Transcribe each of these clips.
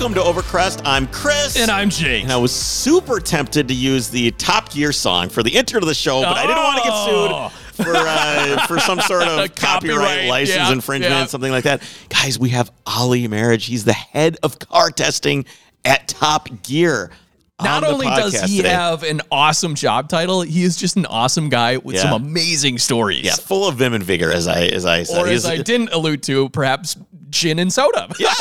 Welcome to Overcrest. I'm Chris. And I'm Jake. And I was super tempted to use the Top Gear song for the intro to the show, but I didn't want to get Oh. sued for uh, for some sort of copyright, Copyright, license yeah, infringement, yeah. something like that. Guys, we have Ollie Marriage. He's the head of car testing at Top Gear. Not on only does he today. have an awesome job title, he is just an awesome guy with Yeah. some amazing stories. yeah, full of vim and vigor, as I as I said. Or as I didn't allude to, perhaps gin and soda. Yeah.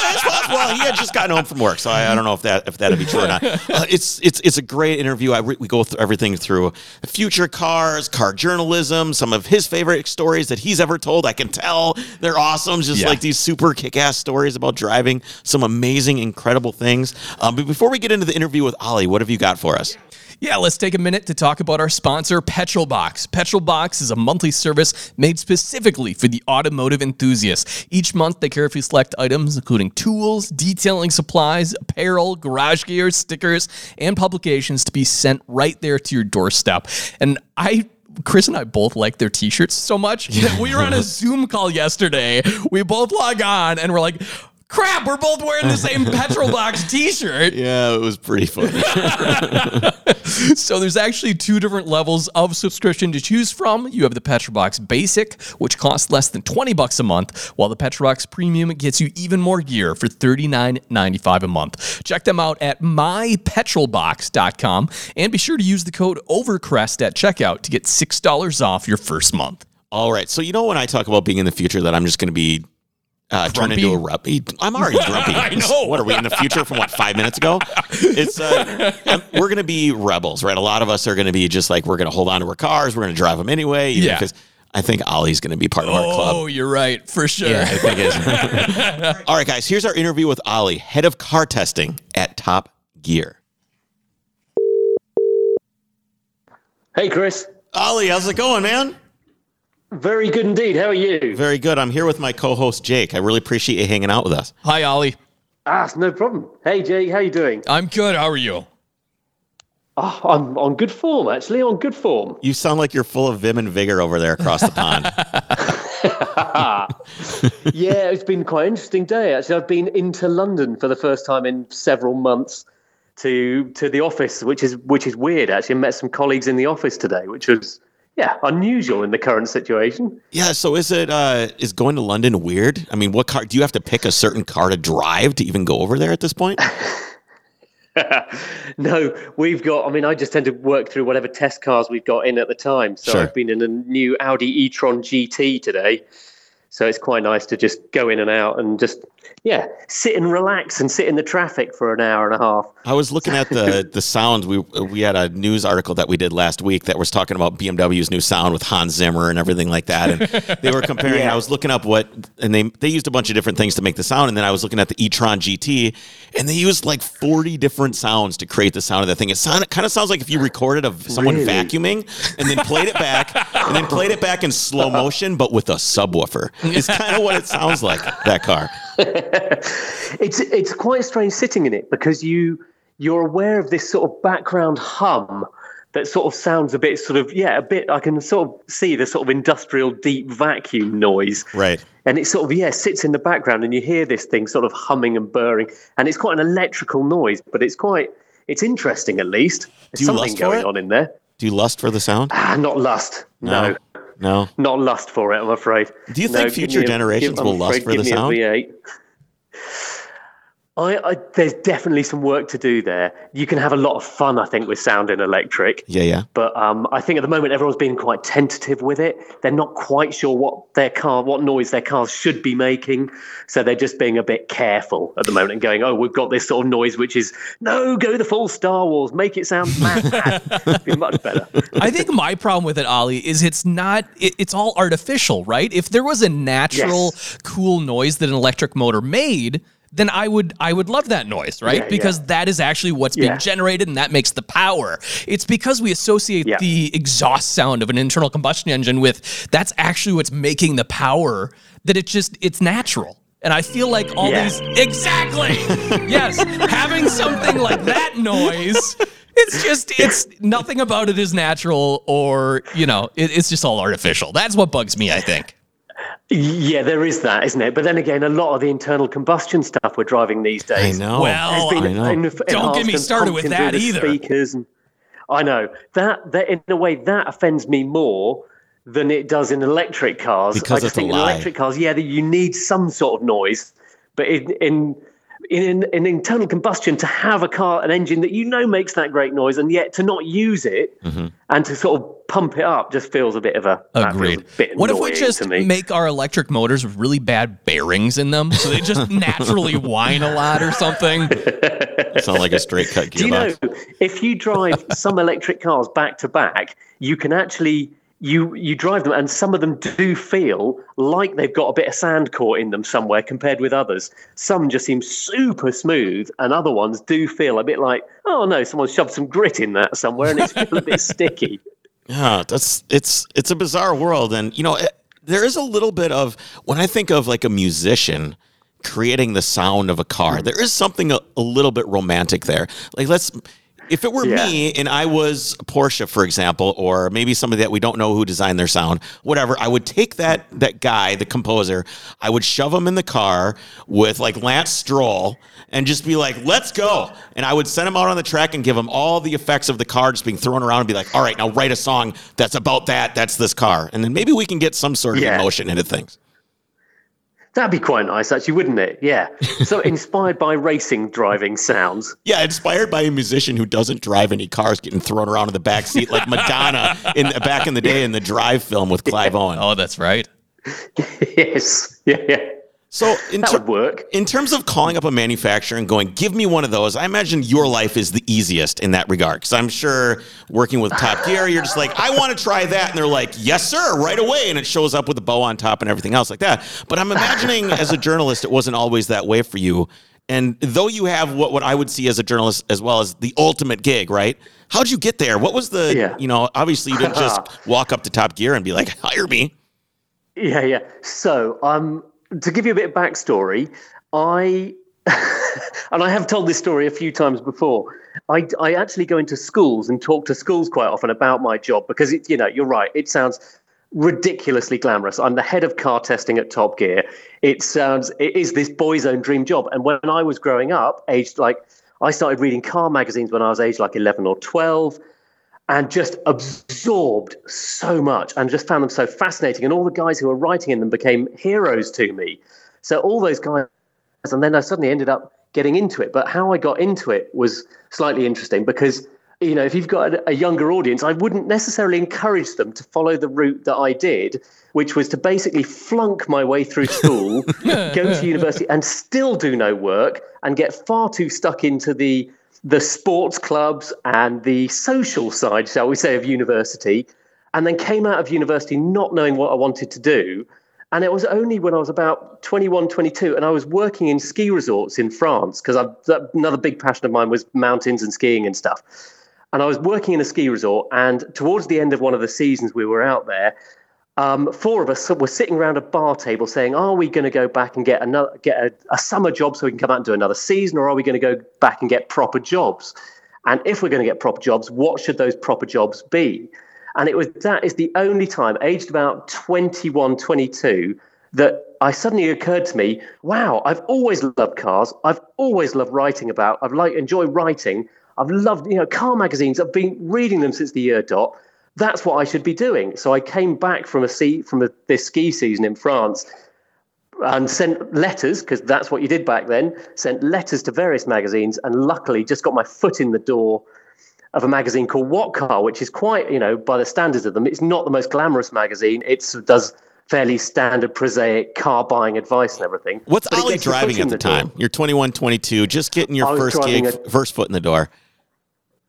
Well, he had just gotten home from work, so I, I don't know if that if that'd be true or not. Uh, it's it's it's a great interview. I re- we go through everything through future cars, car journalism, some of his favorite stories that he's ever told. I can tell they're awesome, just Yeah. like these super kick-ass stories about driving. Some amazing, incredible things. Um, but before we get into the interview with Ollie, what have you got for us? Yeah, let's take a minute to talk about our sponsor, Petrolbox. Petrolbox is a monthly service made specifically for the automotive enthusiast. Each month, they carefully select items including tools, detailing supplies, apparel, garage gear, stickers, and publications to be sent right there to your doorstep. And I Chris and I both like their t-shirts so much that we were on a Zoom call yesterday. We both log on and we're like, crap, we're both wearing the same Petrolbox t-shirt. Yeah, it was pretty funny. So there's actually two different levels of subscription to choose from. You have the Petrolbox Basic, which costs less than 20 bucks a month, while the Petrolbox Premium gets you even more gear for $39.95 a month. Check them out at mypetrolbox.com and be sure to use the code OVERCREST at checkout to get $6 off your first month. All right. So you know when I talk about being in the future that I'm just going to be uh, turned Grumpy? into a ruppy. I'm already grumpy. I know. What are we in the future from what five minutes ago? It's uh, we're going to be rebels, right? A lot of us are going to be just like we're going to hold on to our cars. We're going to drive them anyway. even Yeah. Because I think Ollie's going to be part of our club. Oh, you're right, for sure. Yeah, I think it is. All right, guys. Here's our interview with Ollie, head of car testing at Top Gear. Hey, Chris. Ollie, how's it going, man? Very good indeed. How are you? Very good. I'm here with my co-host Jake. I really appreciate you hanging out with us. Hi, Ollie. Ah, no problem. Hey, Jake. How you doing? I'm good. How are you? Oh, I'm on good form, actually. On good form. You sound like you're full of vim and vigor over there across the pond. yeah, it's been quite an interesting day. Actually, I've been into London for the first time in several months to to the office, which is which is weird. Actually, I met some colleagues in the office today, which was yeah unusual in the current situation. Yeah, so is it uh is going to London weird? I mean, what car do you have to pick a certain car to drive to even go over there at this point? no, we've got. I mean, I just tend to work through whatever test cars we've got in at the time. So Sure. I've been in a new Audi e-tron GT today. So it's quite nice to just go in and out and just yeah sit and relax and sit in the traffic for an hour and a half. I was looking at the the sound. We we had a news article that we did last week that was talking about BMW's new sound with Hans Zimmer and everything like that. And they were comparing. Yeah. I was looking up what and they they used a bunch of different things to make the sound. And then I was looking at the e-tron GT, and they used like forty different sounds to create the sound of that thing. It sounded kind of sounds like if you recorded of someone Really? vacuuming and then played it back and then played it back in slow motion, but with a subwoofer. It's kind of what it sounds like. That car. It's it's quite strange sitting in it because you you're aware of this sort of background hum that sort of sounds a bit sort of yeah a bit I can sort of see the sort of industrial deep vacuum noise. Right. and it sort of yeah sits in the background and you hear this thing sort of humming and burring and it's quite an electrical noise but it's quite it's interesting at least there's Do you something lust for going it? on in there Do you lust for the sound? ah not lust no, No. Not lust for it i'm afraid. Do you No, think future a- generations I'm will lust afraid for the sound? V8. I, I, there's definitely some work to do there. You can have a lot of fun, I think, with sound in electric. Yeah, yeah. But um, I think at the moment everyone's being quite tentative with it. They're not quite sure what their car, what noise their cars should be making. So they're just being a bit careful at the moment and going, "Oh, we've got this sort of noise, which is no, go the full Star Wars, make it sound mad, be much better." I think my problem with it, Ollie, is it's not. It, it's all artificial, right? If there was a natural, Yes. cool noise that an electric motor made, then I would I would love that noise, right? Yeah, because yeah. that is actually what's Yeah. being generated, and that makes the power. It's because we associate the exhaust sound of an internal combustion engine with that's actually what's making the power that it just it's natural. And I feel like all these exactly yes, having something like that noise. It's just it's nothing about it is natural or you know it, it's just all artificial. That's what bugs me. I think. Yeah, there is that, isn't it? But then again, a lot of the internal combustion stuff we're driving these I days. know. Well, has been I know. en- Don't get me started with that either. Speakers and, I know that that in a way that offends me more than it does in electric cars. Because I it's just a think in electric cars, yeah, that you need some sort of noise, but in in in, in internal combustion to have a car, an engine that you know makes that great noise, and yet to not use it Mm-hmm. and to sort of pump it up just feels a bit of a Agreed. a bit What if we just make our electric motors with really bad bearings in them, so they just naturally whine a lot or something? Sound like a straight cut Do you know if you drive some electric cars back to back, you can actually you you drive them, and some of them do feel like they've got a bit of sand caught in them somewhere compared with others. Some just seem super smooth, and other ones do feel a bit like, oh no, someone shoved some grit in that somewhere, and it's a bit sticky. Yeah, that's it's it's a bizarre world, and you know it, there is a little bit of when I think of like a musician creating the sound of a car, mm. there is something a, a little bit romantic there. Like let's. If it were Yeah. me and I was Porsche, for example, or maybe somebody that we don't know who designed their sound, whatever, I would take that that guy, the composer, I would shove him in the car with like Lance Stroll and just be like, "Let's go!" And I would send him out on the track and give him all the effects of the car just being thrown around and be like, "All right, now write a song that's about that. That's this car," and then maybe we can get some sort of Yeah. emotion into things. That'd be quite nice, actually, wouldn't it? Yeah. So inspired by racing driving sounds. Yeah, inspired by a musician who doesn't drive any cars, getting thrown around in the back seat like Madonna in back in the day in the Drive film with Clive Owen. Oh, that's right. yes. Yeah. Yeah. So in, That ter- would work. in terms of calling up a manufacturer and going, give me one of those, I imagine your life is the easiest in that regard. Because I'm sure working with Top Gear, you're just like, I want to try that. And they're like, yes, sir, right away. And it shows up with a bow on top and everything else like that. But I'm imagining as a journalist, it wasn't always that way for you. And though you have what, what I would see as a journalist as well as the ultimate gig, right? How'd you get there? What was the, Yeah. you know, obviously you didn't just walk up to Top Gear and be like, hire me. Yeah, yeah. So, um, to give you a bit of backstory, I and I have told this story a few times before. I, I actually go into schools and talk to schools quite often about my job because it's you know you're right. It sounds ridiculously glamorous. I'm the head of car testing at Top Gear. It sounds it is this boy's own dream job. And when I was growing up, aged like I started reading car magazines when I was aged like 11 or 12 and just absorbed so much and just found them so fascinating. And all the guys who were writing in them became heroes to me. So all those guys, and then I suddenly ended up getting into it. But how I got into it was slightly interesting because, you know, if you've got a, younger audience, I wouldn't necessarily encourage them to follow the route that I did, which was to basically flunk my way through school, go to university and still do no work and get far too stuck into the the sports clubs and the social side, shall we say, of university, and then came out of university not knowing what I wanted to do. And it was only when I was about 21, 22, and I was working in ski resorts in France, because another big passion of mine was mountains and skiing and stuff. And I was working in a ski resort, and towards the end of one of the seasons we were out there, um, four of us were sitting around a bar table saying, "Are we going to go back and get another get a, a summer job so we can come out and do another season, or are we going to go back and get proper jobs? And if we're going to get proper jobs, what should those proper jobs be?" And it was that is the only time, aged about 21, 22, that I suddenly occurred to me, wow, I've always loved cars. I've always loved writing about. I've like enjoy writing. I've loved, you know, car magazines. I've been reading them since the year dot that's what I should be doing. So I came back from a sea, from a, this ski season in France and sent letters because that's what you did back then. Sent letters to various magazines, and luckily just got my foot in the door of a magazine called What Car, which is quite, you know, by the standards of them, it's not the most glamorous magazine. It does fairly standard, prosaic car buying advice and everything. What's But it Ollie gets your foot driving at the, door. time? You're 21, 22, just getting your first gig, a- first foot in the door.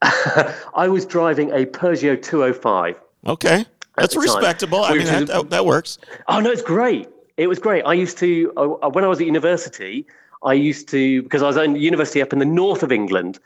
I was driving a Peugeot 205. Okay. That's respectable. I mean, that, that, that works. Oh no, it's great. It was great. I used to uh, when I was at university. I used to because I was at university up in the north of England,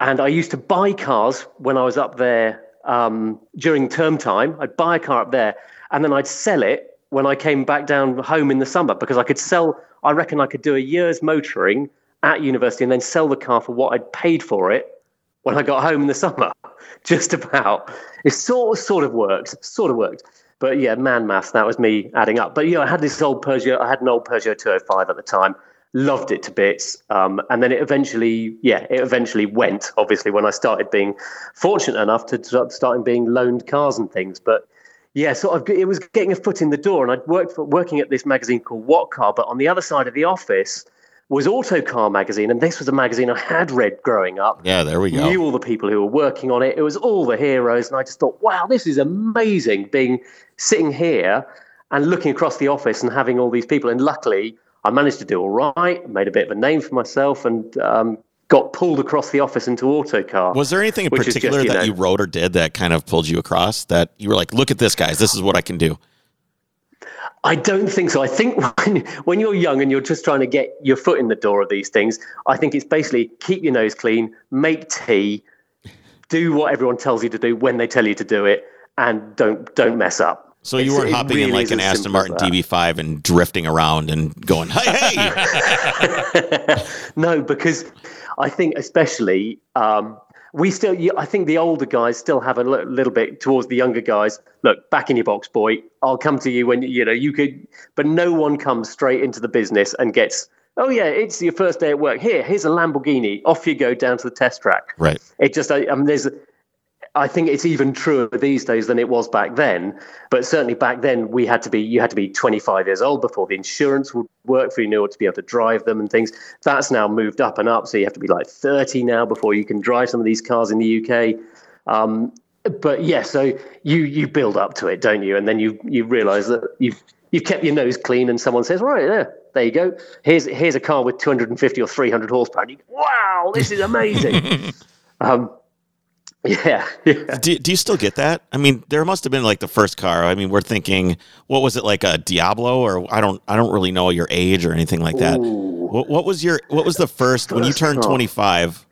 and I used to buy cars when I was up there um, during term time. I'd buy a car up there, and then I'd sell it when I came back down home in the summer because I could sell. I reckon I could do a year's motoring at university and then sell the car for what I'd paid for it when I got home in the summer. Just about. It sort of, sort of worked. Sort of worked. But yeah, man mass, that was me adding up. But yeah, I had this old Peugeot, I had an old Peugeot 205 at the time, loved it to bits. Um, and then it eventually, yeah, it eventually went, obviously, when I started being fortunate enough to start being loaned cars and things. But yeah, sort of, it was getting a foot in the door. And I'd worked for, working at this magazine called What Car, but on the other side of the office, was Autocar magazine, and this was a magazine I had read growing up. Yeah, there we go. Knew all the people who were working on it. It was all the heroes, and I just thought, wow, this is amazing. Being sitting here and looking across the office and having all these people, and luckily I managed to do all right. Made a bit of a name for myself, and um, got pulled across the office into Autocar. Was there anything in particular just, you that know, you wrote or did that kind of pulled you across? That you were like, look at this, guys. This is what I can do. I don't think so. I think when, when you're young and you're just trying to get your foot in the door of these things, I think it's basically keep your nose clean, make tea, do what everyone tells you to do when they tell you to do it, and don't don't mess up. So you weren't hopping really in like an Aston Martin DB5 and drifting around and going, "Hey, hey!" no, because I think especially um, we still, I think the older guys still have a little bit towards the younger guys. Look, back in your box, boy. I'll come to you when you know you could, but no one comes straight into the business and gets. Oh yeah, it's your first day at work. Here, here's a Lamborghini. Off you go down to the test track. Right. It just, I, I mean, there's I think it's even truer these days than it was back then. But certainly back then, we had to be you had to be 25 years old before the insurance would work for you in order to be able to drive them and things. That's now moved up and up, so you have to be like 30 now before you can drive some of these cars in the UK. Um, but yeah, so you you build up to it, don't you? And then you you realise that you've you've kept your nose clean, and someone says, right there, there you go. Here's here's a car with 250 or 300 horsepower. And you go, wow, this is amazing. um, yeah, yeah. Do, do you still get that? I mean, there must have been like the first car. I mean, we're thinking, what was it like a Diablo, or I don't, I don't really know your age or anything like that. What, what, was your, what was the first, first when you turned twenty five?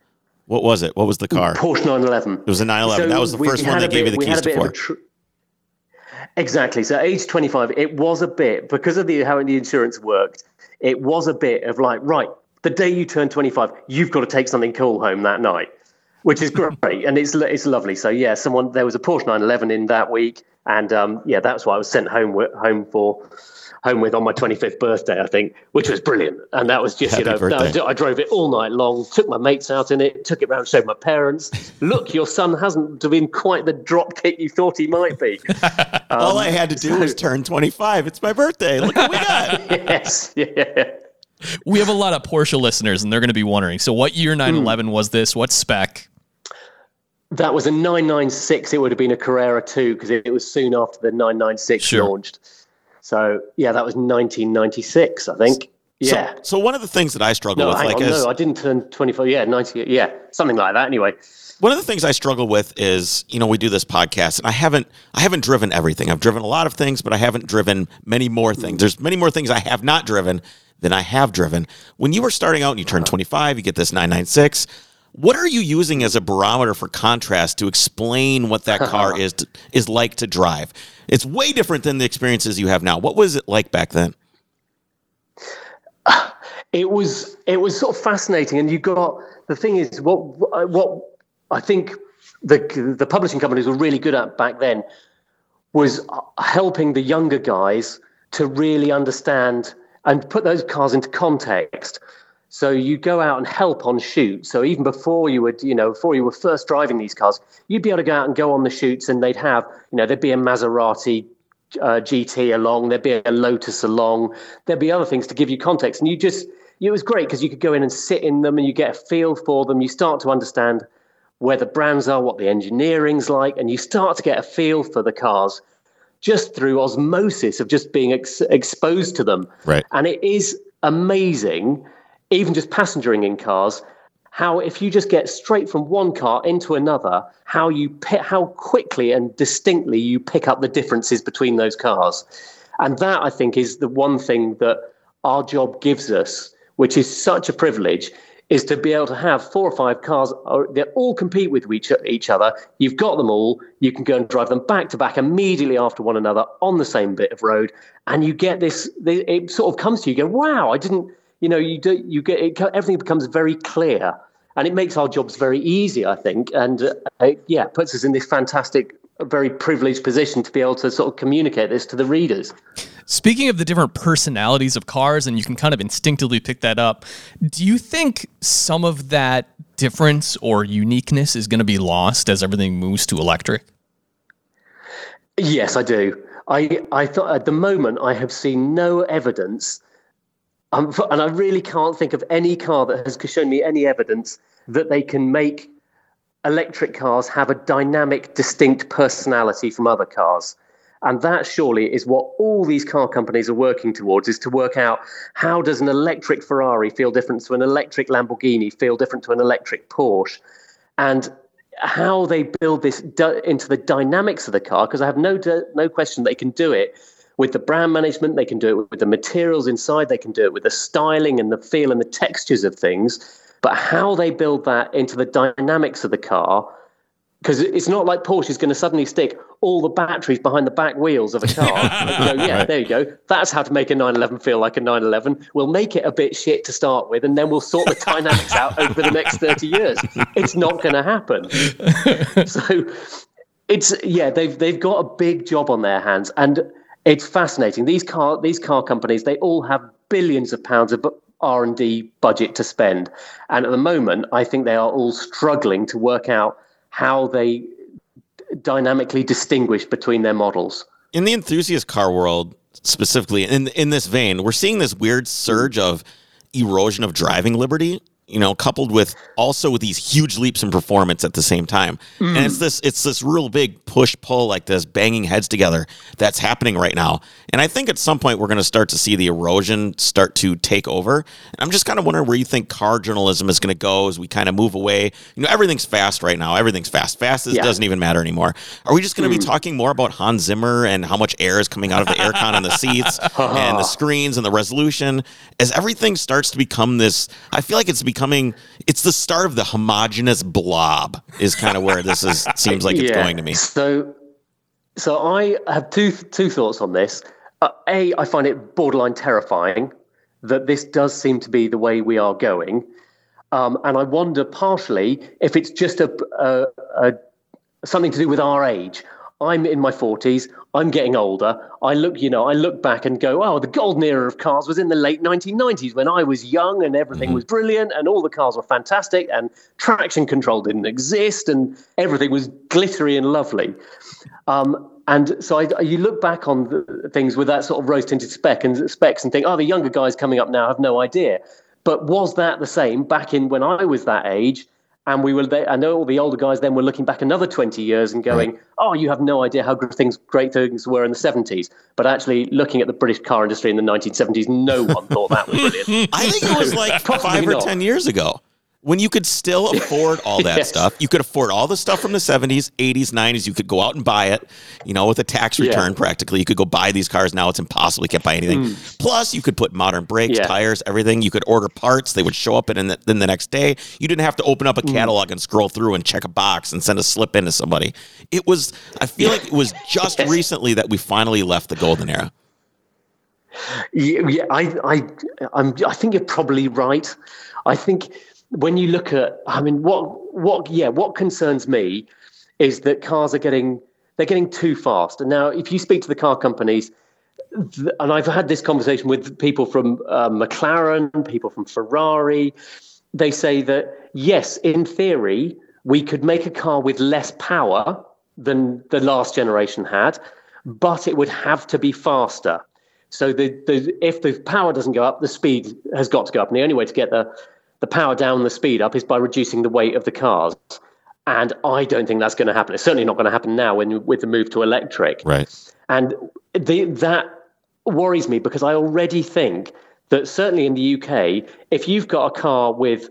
What was it? What was the car? Porsche 911. It was a 911. So that was the first one they gave you the keys to for. Tr- exactly. So age 25, it was a bit because of the how the insurance worked. It was a bit of like, right, the day you turn 25, you've got to take something cool home that night which is great and it's it's lovely. So yeah, someone there was a Porsche 911 in that week, and um, yeah, that's why I was sent home with, home for home with on my 25th birthday, I think, which was brilliant. And that was just Happy you know I, I, drove it all night long, took my mates out in it, took it around, showed my parents. Look, your son hasn't been quite the drop kick you thought he might be. Um, all I had to do so, was turn 25. It's my birthday. Look what we got. yes, yeah. We have a lot of Porsche listeners, and they're going to be wondering. So, what year 911 mm. was this? What spec? That was a 996. It would have been a Carrera 2 because it, was soon after the 996 sure. launched. So, yeah, that was 1996, I think. Yeah. So, so one of the things that I struggle no, with, like, on, no, I didn't turn 24. Yeah, 90. Yeah, something like that. Anyway, one of the things I struggle with is, you know, we do this podcast, and I haven't, I haven't driven everything. I've driven a lot of things, but I haven't driven many more things. There's many more things I have not driven than I have driven. When you were starting out and you turn uh-huh. 25, you get this 996. What are you using as a barometer for contrast to explain what that car is to, is like to drive? It's way different than the experiences you have now. What was it like back then? It was it was sort of fascinating, and you got the thing is what what I think the the publishing companies were really good at back then was uh, helping the younger guys to really understand and put those cars into context. So you go out and help on shoots. So even before you would, you know, before you were first driving these cars, you'd be able to go out and go on the shoots, and they'd have, you know, there'd be a Maserati uh, GT along, there'd be a Lotus along, there'd be other things to give you context, and you just, it was great because you could go in and sit in them, and you get a feel for them. You start to understand where the brands are, what the engineering's like, and you start to get a feel for the cars just through osmosis of just being ex- exposed to them. Right. And it is amazing, even just passengering in cars, how if you just get straight from one car into another, how you pick, how quickly and distinctly you pick up the differences between those cars. And that I think is the one thing that our job gives us, which is such a privilege, is to be able to have four or five cars they all compete with each, each other. You've got them all. You can go and drive them back to back immediately after one another on the same bit of road, and you get this. It sort of comes to you. you go, wow! I didn't. You know, you do. You get it, everything becomes very clear, and it makes our jobs very easy. I think, and uh, it, yeah, puts us in this fantastic very privileged position to be able to sort of communicate this to the readers. Speaking of the different personalities of cars, and you can kind of instinctively pick that up, do you think some of that difference or uniqueness is going to be lost as everything moves to electric? Yes, I do. I, I thought at the moment I have seen no evidence, um, and I really can't think of any car that has shown me any evidence that they can make electric cars have a dynamic, distinct personality from other cars. And that surely is what all these car companies are working towards is to work out how does an electric Ferrari feel different to an electric Lamborghini, feel different to an electric Porsche. And how they build this into the dynamics of the car, because I have no no question they can do it with the brand management, they can do it with the materials inside, they can do it with the styling and the feel and the textures of things. But how they build that into the dynamics of the car because it's not like Porsche is going to suddenly stick all the batteries behind the back wheels of a car. yeah, right. there you go. That's how to make a 911 feel like a 911. We'll make it a bit shit to start with, and then we'll sort the dynamics out over the next 30 years. It's not going to happen. so it's yeah, they've they've got a big job on their hands, and it's fascinating. These car these car companies they all have billions of pounds of R and D budget to spend, and at the moment, I think they are all struggling to work out how they dynamically distinguish between their models. In the enthusiast car world, specifically in in this vein, we're seeing this weird surge of erosion of driving liberty you know, coupled with also with these huge leaps in performance at the same time. Mm. And it's this it's this real big push pull like this banging heads together that's happening right now. And I think at some point we're going to start to see the erosion start to take over. And I'm just kind of wondering where you think car journalism is going to go as we kind of move away. You know, everything's fast right now. Everything's fast. Fast yeah. doesn't even matter anymore. Are we just going to mm. be talking more about Hans Zimmer and how much air is coming out of the aircon on the seats and the screens and the resolution as everything starts to become this I feel like it's becoming becoming it's the start of the homogenous blob is kind of where this is seems like it's yeah. going to me. So so I have two two thoughts on this. Uh, a, I find it borderline terrifying that this does seem to be the way we are going, um, and I wonder partially if it's just a, a, a something to do with our age. I'm in my 40s. I'm getting older. I look, you know, I look back and go, oh, the golden era of cars was in the late 1990s when I was young and everything mm-hmm. was brilliant and all the cars were fantastic and traction control didn't exist and everything was glittery and lovely. Um, and so I, you look back on the, things with that sort of rose tinted spec and specs and think, oh, the younger guys coming up now have no idea. But was that the same back in when I was that age? And we were, I know all the older guys then were looking back another 20 years and going, right. oh, you have no idea how good things, great things were in the 70s. But actually, looking at the British car industry in the 1970s, no one thought that was brilliant. I think it was like five or not. 10 years ago when you could still afford all that yes. stuff, you could afford all the stuff from the 70s, 80s, 90s. You could go out and buy it, you know, with a tax return yeah. practically. You could go buy these cars. Now it's impossible. You can't buy anything. Mm. Plus, you could put modern brakes, yeah. tires, everything. You could order parts. They would show up in the, in the next day. You didn't have to open up a hmm. catalog mm. and scroll through and check a box and send a slip in to somebody. It was, I feel like it was just yes. recently that we finally left the golden era. Yeah, yeah I, I, I'm, I think you're probably right. I think when you look at, I mean, what what yeah, what concerns me is that cars are getting they're getting too fast. And now, if you speak to the car companies, and I've had this conversation with people from uh, McLaren, people from Ferrari, they say that yes, in theory, we could make a car with less power than the last generation had, but it would have to be faster. So the, the if the power doesn't go up, the speed has got to go up. And the only way to get the the power down, the speed up is by reducing the weight of the cars. And I don't think that's going to happen. It's certainly not going to happen now when with the move to electric. Right. And the, that worries me because I already think that certainly in the UK, if you've got a car with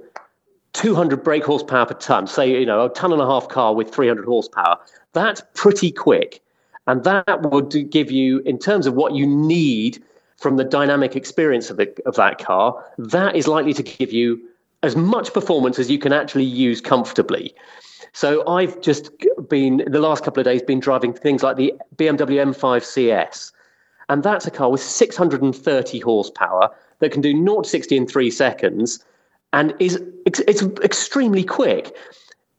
200 brake horsepower per ton, say you know a ton and a half car with 300 horsepower, that's pretty quick, and that would give you, in terms of what you need from the dynamic experience of, the, of that car, that is likely to give you as much performance as you can actually use comfortably. So I've just been the last couple of days been driving things like the BMW M5 CS, and that's a car with 630 horsepower that can do 0 to 60 in three seconds, and is it's extremely quick.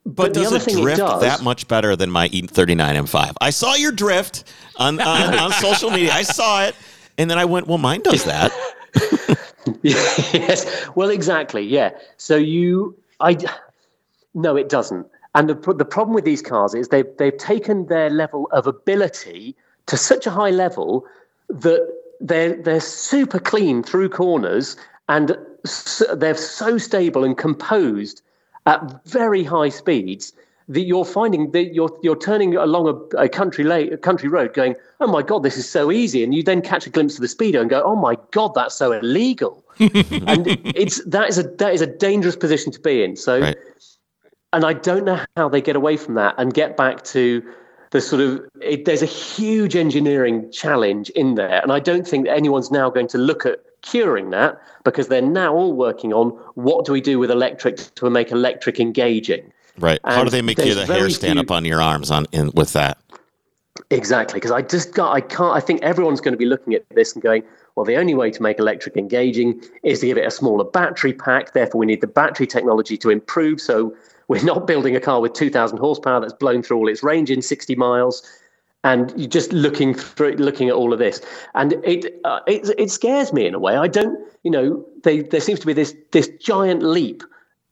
But, the does it thing it drift does- that much better than my E 39 M5? I saw your drift on, on, on social media. I saw it. And then I went, well, mine does that. yes. Well, exactly. Yeah. So you, I, no, it doesn't. And the the problem with these cars is they've they've taken their level of ability to such a high level that they're they're super clean through corners and s they're so stable and composed at very high speeds that you're finding that you're you're turning along a, a country lane, a country road, going, "Oh my god, this is so easy," and you then catch a glimpse of the speedo and go, "Oh my god, that's so illegal." and it's that is a that is a dangerous position to be in. So, Right. and I don't know how they get away from that and get back to the sort of it, there's a huge engineering challenge in there, and I don't think that anyone's now going to look at curing that because they're now all working on what do we do with electric to make electric engaging. Right. How do they make you the hair stand few- up on your arms on in with that? Exactly, because I just got, I can't, I think everyone's going to be looking at this and going, well, the only way to make electric engaging is to give it a smaller battery pack. Therefore, we need the battery technology to improve. So we're not building a car with 2,000 horsepower that's blown through all its range in 60 miles. And you're just looking through, looking at all of this, and it, uh, it it scares me in a way. I don't, you know, they, there seems to be this this giant leap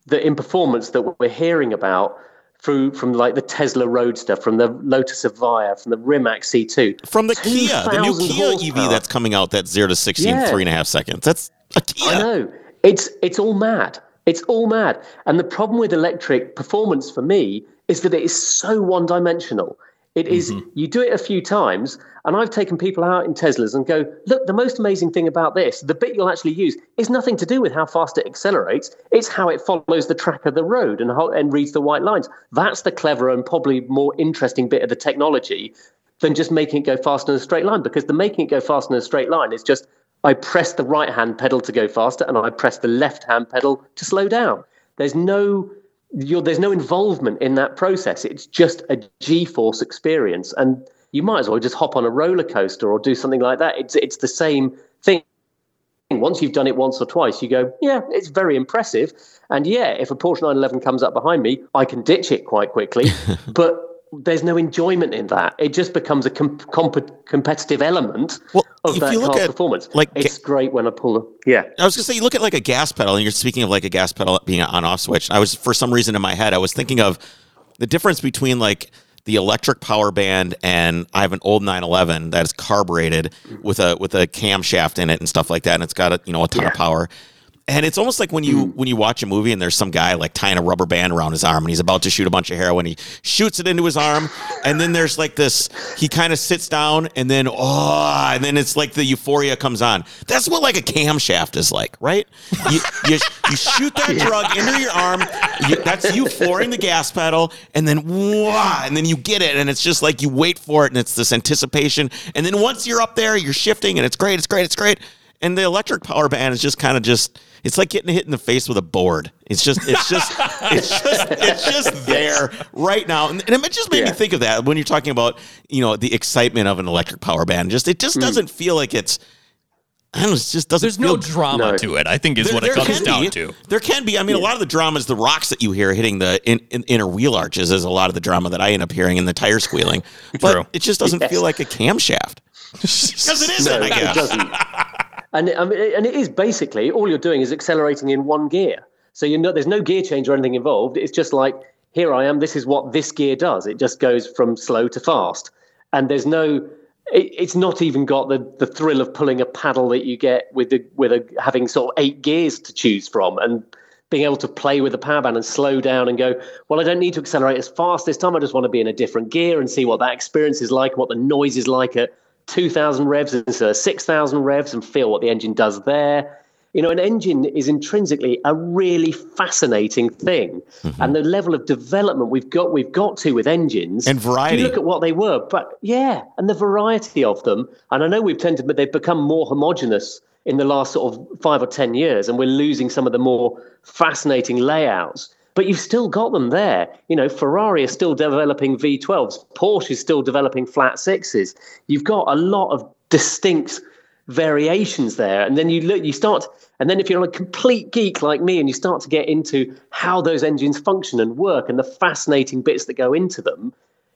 that in performance that we're hearing about through from like the Tesla Roadster, from the Lotus Evija, from the Rimac C2, From the Kia, the new 2,000 Kia EV that's coming out that's zero to 60 in three and a half seconds. That's a I Kia. know it's it's all mad. It's all mad. And the problem with electric performance for me is that it is so one dimensional. It is- mm-hmm. you do it a few times, and I've taken people out in Teslas and go, look, the most amazing thing about this, the bit you'll actually use, is nothing to do with how fast it accelerates. It's how it follows the track of the road and how and reads the white lines. That's the clever and probably more interesting bit of the technology than just making it go faster in a straight line because the making it go faster in a straight line is just I press the right hand pedal to go faster and I press the left hand pedal to slow down. There's no there's no involvement in that process. It's just a G-force experience, and you might as well just hop on a roller coaster or do something like that. It's it's the same thing. Once you've done it once or twice, you go, yeah, it's very impressive. And yeah, if a Porsche 911 comes up behind me, I can ditch it quite quickly. but there's no enjoyment in that. It just becomes a com- comp- competitive element Well, of if that you look at, performance. like, it's great when I pull the yeah. I was gonna say, you look at like a gas pedal, and you're speaking of like a gas pedal being an on-off switch. I was, for some reason, in my head, I was thinking of the difference between like the electric power band and I have an old 911 that is carbureted mm. with a with a camshaft in it and stuff like that, and it's got a you know a ton of power. And it's almost like when you hmm. when you watch a movie and there's some guy like tying a rubber band around his arm and he's about to shoot a bunch of heroin. He shoots it into his arm, and then there's like this. He kind of sits down, and then oh, and then it's like the euphoria comes on. That's what like a camshaft is like, right? You you, you shoot that drug into your arm. You, that's you flooring the gas pedal, and then wah, and then you get it, and it's just like you wait for it, and it's this anticipation, and then once you're up there, you're shifting, and it's great, it's great, it's great. And the electric power band is just kind of just it's like getting hit in the face with a board. It's just it's just it's just it's just there right now. And, and it just made me think of that when you're talking about, you know, the excitement of an electric power band. Just it Mm. just doesn't feel like it's I don't know, it just doesn't There's feel no drama No. to it. I think is what it comes down be. to. There can be. I mean, a lot of the drama is the rocks that you hear hitting the in, in, inner wheel arches is a lot of the drama that I end up hearing in the tire squealing. But True. it just doesn't Yes. feel like a camshaft. Because it isn't, No, I guess. it doesn't. And I mean, and it is basically all you're doing is accelerating in one gear. So you know, there's no gear change or anything involved. It's just like here I am. This is what this gear does. It just goes from slow to fast, and there's no. It, it's not even got the, the thrill of pulling a paddle that you get with the with a having sort of eight gears to choose from and being able to play with the power band and slow down and go, well, I don't need to accelerate as fast this time. I just want to be in a different gear and see what that experience is like, what the noise is like at 2,000 revs instead of 6,000 revs and feel what the engine does there. You know, an engine is intrinsically a really fascinating thing, mm-hmm. and the level of development we've got we've got to with engines And variety. You look at what they were, but yeah, and the variety of them. And I know we've tended, but they've become more homogenous in the last sort of five or ten years, and we're losing some of the more fascinating layouts. But you've still got them there. You know, Ferrari is still developing V12s. Porsche is still developing flat sixes. You've got a lot of distinct variations there, and then you look, you start, And then if you're a complete geek like me and you start to get into how those engines function and work and the fascinating bits that go into them,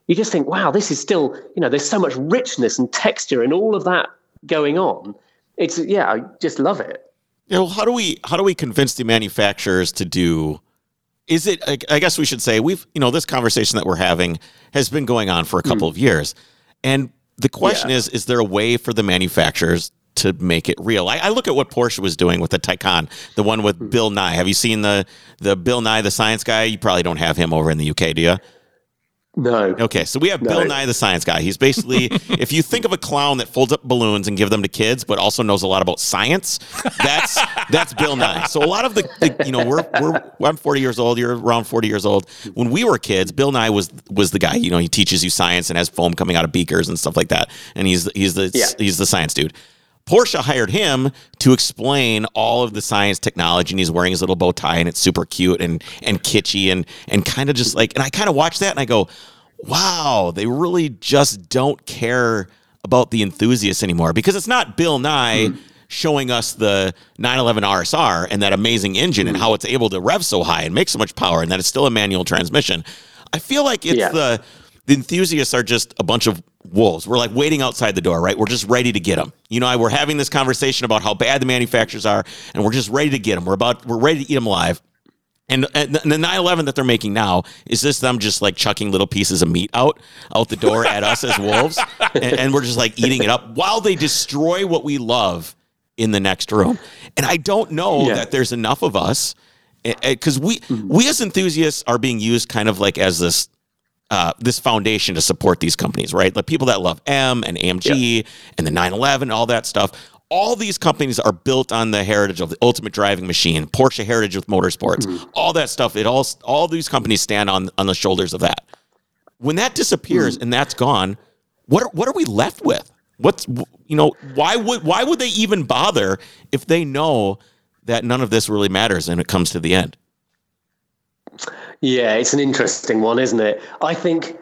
you just think, wow, this is still, you know, there's so much richness and texture and all of that going on. It's yeah, I just love it. You know, how do we how do we convince the manufacturers to do is it I guess we should say we've you know this conversation that we're having has been going on for a couple mm. of years and the question yeah. is is there a way for the manufacturers to make it real I, I, look at what porsche was doing with the taycan the one with mm. bill nye have you seen the the bill nye the science guy you probably don't have him over in the uk do you no. Okay, so we have no. Bill Nye the Science Guy. He's basically, if you think of a clown that folds up balloons and give them to kids, but also knows a lot about science, that's that's Bill Nye. So a lot of the, the, you know, we're we're I'm 40 years old. You're around 40 years old. When we were kids, Bill Nye was was the guy. You know, he teaches you science and has foam coming out of beakers and stuff like that. And he's he's the yeah. he's the science dude. Porsche hired him to explain all of the science technology, and he's wearing his little bow tie, and it's super cute and and kitschy, and and kind of just like, and I kind of watch that, and I go, wow, they really just don't care about the enthusiasts anymore because it's not Bill Nye. Mm. Showing us the 911 RSR and that amazing engine and how it's able to rev so high and make so much power, and that it's still a manual transmission. I feel like it's yeah. the the enthusiasts are just a bunch of wolves. We're like waiting outside the door, right? We're just ready to get them. You know, we're having this conversation about how bad the manufacturers are, and we're just ready to get them. We're about we're ready to eat them alive. And, and the 911 that they're making now is this them just like chucking little pieces of meat out out the door at us as wolves, and, and we're just like eating it up while they destroy what we love in the next room. And I don't know yeah. that there's enough of us because eh, eh, we mm-hmm. we as enthusiasts are being used kind of like as this uh, this foundation to support these companies, right? Like people that love M and AMG yeah. and the 911, all that stuff. All these companies are built on the heritage of the ultimate driving machine, Porsche heritage with motorsports, mm-hmm. all that stuff. It all all these companies stand on on the shoulders of that. When that disappears mm-hmm. and that's gone, what are, what are we left with? What's you know why would why would they even bother if they know that none of this really matters and it comes to the end? Yeah, it's an interesting one, isn't it? I think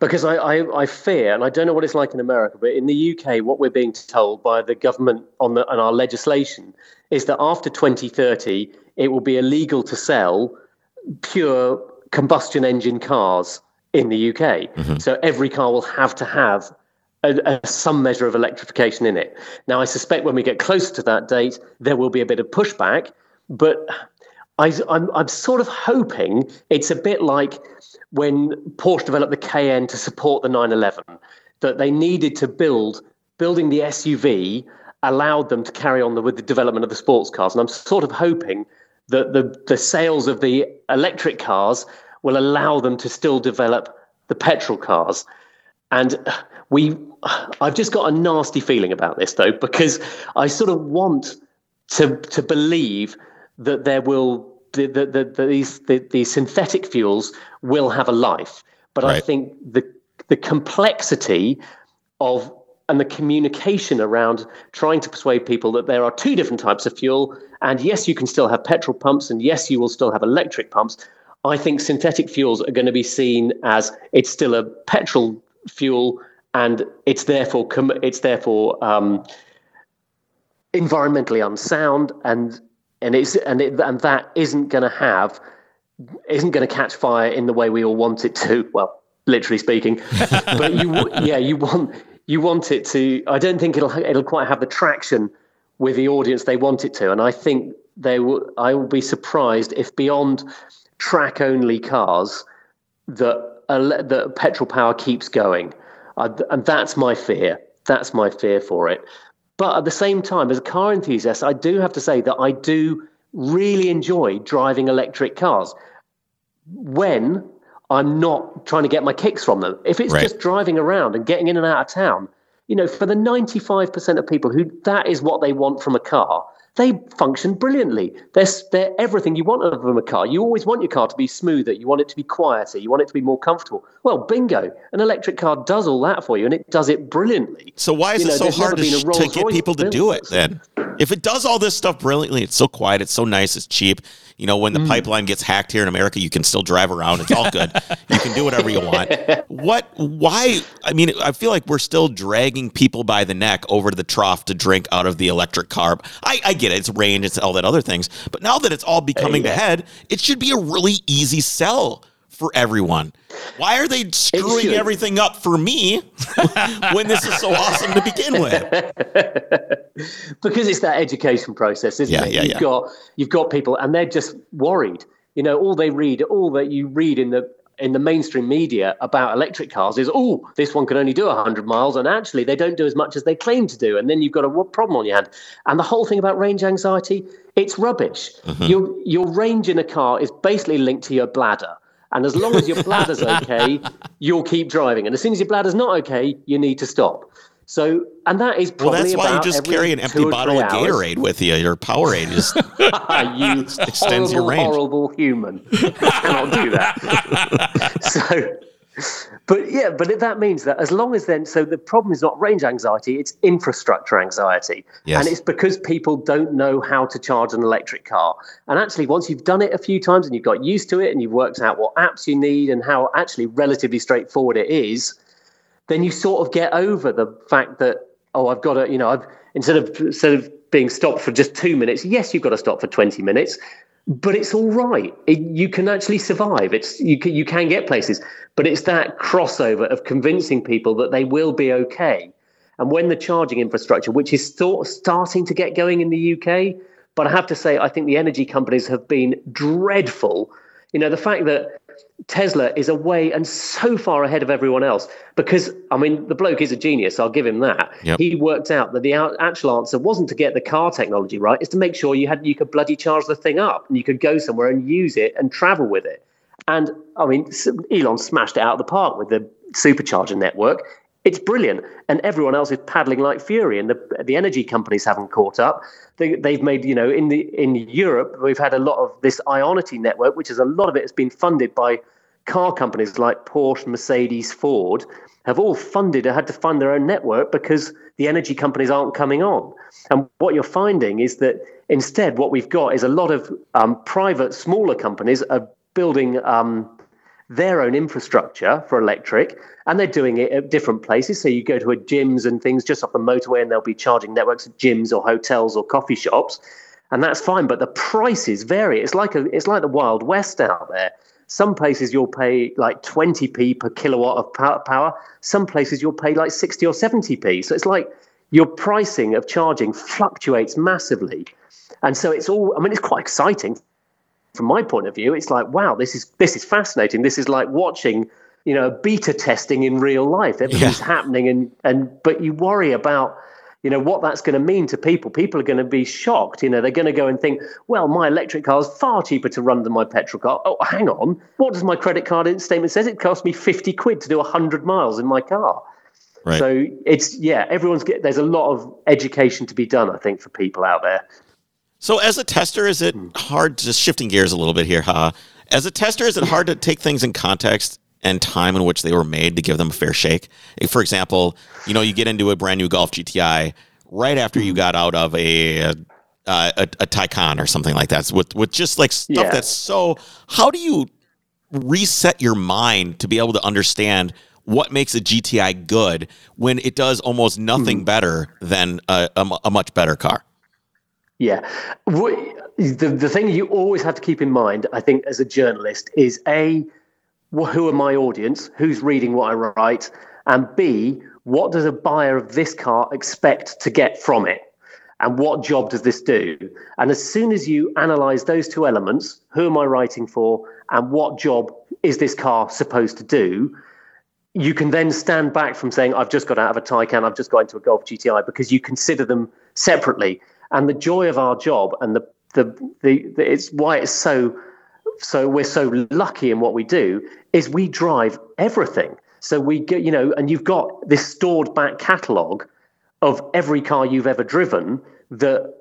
because I, I, I, fear, and I don't know what it's like in America, but in the UK, what we're being told by the government on the on our legislation is that after 2030, it will be illegal to sell pure combustion engine cars in the UK. Mm-hmm. So every car will have to have a, a, some measure of electrification in it. Now, I suspect when we get closer to that date, there will be a bit of pushback, but I, I'm, I'm sort of hoping it's a bit like when Porsche developed the Cayenne to support the 911, that they needed to build, building the SUV allowed them to carry on the, with the development of the sports cars. And I'm sort of hoping that the, the sales of the electric cars will allow them to still develop the petrol cars. And we, I've just got a nasty feeling about this though, because I sort of want to to believe that there will the, the, the, the these the, the synthetic fuels will have a life. But right. I think the the complexity of and the communication around trying to persuade people that there are two different types of fuel, and yes, you can still have petrol pumps, and yes, you will still have electric pumps. I think synthetic fuels are going to be seen as it's still a petrol fuel, and it's therefore com- it's therefore um, environmentally unsound, and and it's and it, and that isn't going to have isn't going to catch fire in the way we all want it to. Well, literally speaking, but you yeah you want you want it to. I don't think it'll it'll quite have the traction with the audience they want it to, and I think they will. I will be surprised if beyond track only cars that uh, that petrol power keeps going, uh, and that's my fear. That's my fear for it. But at the same time, as a car enthusiast, I do have to say that I do really enjoy driving electric cars when I'm not trying to get my kicks from them. If it's right. just driving around and getting in and out of town, you know, for the 95% of people who that is what they want from a car, they function brilliantly. They're, they're everything you want out of a car. You always want your car to be smoother. You want it to be quieter. You want it to be more comfortable. Well, bingo. An electric car does all that for you, and it does it brilliantly. So why is you it know, so hard to, to get people to do it then? If it does all this stuff brilliantly, it's so quiet, it's so nice, it's cheap. You know, when the mm. pipeline gets hacked here in America, you can still drive around. It's all good. you can do whatever you want. What? Why? I mean, I feel like we're still dragging people by the neck over to the trough to drink out of the electric car. I, I get get its range, it's all that other things. But now that it's all becoming the head, it should be a really easy sell for everyone. Why are they screwing everything up for me when this is so awesome to begin with? because it's that education process, isn't Yeah, it? yeah, you've yeah. got you've got people, and they're just worried. You know, all they read, all that you read in the in the mainstream media about electric cars is, oh, this one can only do 100 miles, and actually they don't do as much as they claim to do, and then you've got a problem on your hand. And the whole thing about range anxiety, it's rubbish. Mm-hmm. Your your range in a car is basically linked to your bladder. And as long as your bladder's okay, you'll keep driving. And as soon as your bladder's not okay, you need to stop. So, and that is probably Well, that's why you just carry an empty bottle of hours. Gatorade with you. Your Powerade just you extends your range. horrible human. You cannot do that. so, but yeah, but that means that as long as then, so the problem is not range anxiety, it's infrastructure anxiety. Yes. And it's because people don't know how to charge an electric car. And actually, once you've done it a few times and you've got used to it and you've worked out what apps you need and how actually relatively straightforward it is, then you sort of get over the fact that oh i've got to you know i've instead of instead of being stopped for just two minutes yes you've got to stop for 20 minutes but it's all right. It, you can actually survive. It's you can, you can get places but it's that crossover of convincing people that they will be okay. And when the charging infrastructure which is sort starting to get going in the uk but i have to say i think the energy companies have been dreadful. You know the fact that Tesla is away and so far ahead of everyone else because, I mean, the bloke is a genius. I'll give him that. Yep. He worked out that the out- actual answer wasn't to get the car technology right; it's to make sure you had you could bloody charge the thing up and you could go somewhere and use it and travel with it. And I mean, Elon smashed it out of the park with the supercharger network. It's brilliant, and everyone else is paddling like fury, and the the energy companies haven't caught up. They, they've made, you know, in the in Europe, we've had a lot of this Ionity network, which is a lot of it has been funded by car companies like Porsche, Mercedes, Ford, have all funded or had to fund their own network because the energy companies aren't coming on. And what you're finding is that instead, what we've got is a lot of um, private, smaller companies are building um, their own infrastructure for electric, and they're doing it at different places. So you go to a gyms and things just off the motorway, and they'll be charging networks at gyms or hotels or coffee shops, and that's fine. But the prices vary. It's like a, it's like the Wild West out there. Some places you'll pay like 20p per kilowatt of power. Some places you'll pay like 60 or 70p. So it's like your pricing of charging fluctuates massively. And so it's all, I mean, it's quite exciting from my point of view. It's like, wow, this is, this is fascinating. This is like watching, you know, beta testing in real life. Everything's Yeah. happening. And, and, but you worry about, you know what that's going to mean to people people are going to be shocked you know they're going to go and think well my electric car is far cheaper to run than my petrol car oh hang on what does my credit card statement says it costs me 50 quid to do 100 miles in my car Right. so it's yeah everyone's get there's a lot of education to be done i think for people out there So, as a tester, is it hard? Just shifting gears a little bit here, huh? As a tester, is it hard to take things in context and time in which they were made to give them a fair shake? For example, you know, you get into a brand new Golf GTI right after you got out of a uh, a, a Taycan or something like that, with with just like stuff Yeah. that's so. How do you reset your mind to be able to understand? What makes a GTI good when it does almost nothing better than a, a a much better car? Yeah. The, the thing you always have to keep in mind, I think, as a journalist, is A, who are my audience? Who's reading what I write? And B, what does a buyer of this car expect to get from it? And what job does this do? And as soon as you analyze those two elements, who am I writing for? And what job is this car supposed to do? you can then stand back from saying, I've just got out of a Taycan, I've just got into a Golf GTI, because you consider them separately. And the joy of our job and the, the, the, the it's why it's so, so we're so lucky in what we do is we drive everything. So we get, you know, and you've got this stored back catalogue of every car you've ever driven that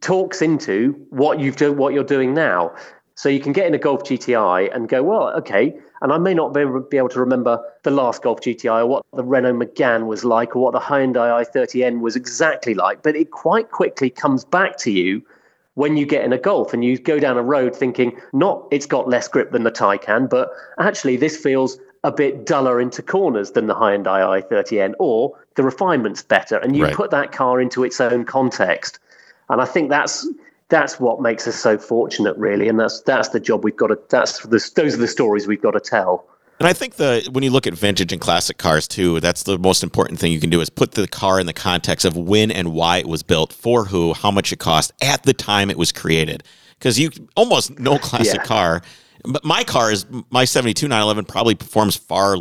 talks into what you've do, what you're doing now. So you can get in a Golf GTI and go, well, okay, and I may not be, be able to remember the last Golf GTI or what the Renault Megane was like or what the Hyundai i30N was exactly like, but it quite quickly comes back to you when you get in a Golf and you go down a road thinking, not it's got less grip than the Taycan, but actually this feels a bit duller into corners than the Hyundai i30N, or the refinement's better. And you Right. put that car into its own context. And I think that's that's what makes us so fortunate, really, and that's that's the job we've got to. That's the, those are the stories we've got to tell. And I think the when you look at vintage and classic cars too, that's the most important thing you can do is put the car in the context of when and why it was built, for who, how much it cost at the time it was created. Because you almost no classic Yeah. car, but my car is my 72 911 probably performs far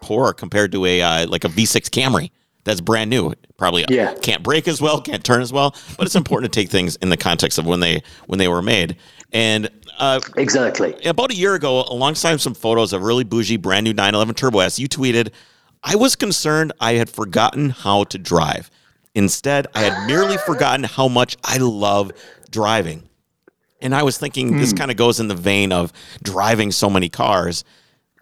poorer compared to a uh, like a V6 Camry that's brand new. Probably Yeah. can't brake as well, can't turn as well. But it's important to take things in the context of when they when they were made. And uh, Exactly. about a year ago, alongside some photos of really bougie brand new 911 Turbo S, you tweeted, I was concerned I had forgotten how to drive. Instead, I had merely forgotten how much I love driving. And I was thinking this kind of goes in the vein of driving so many cars.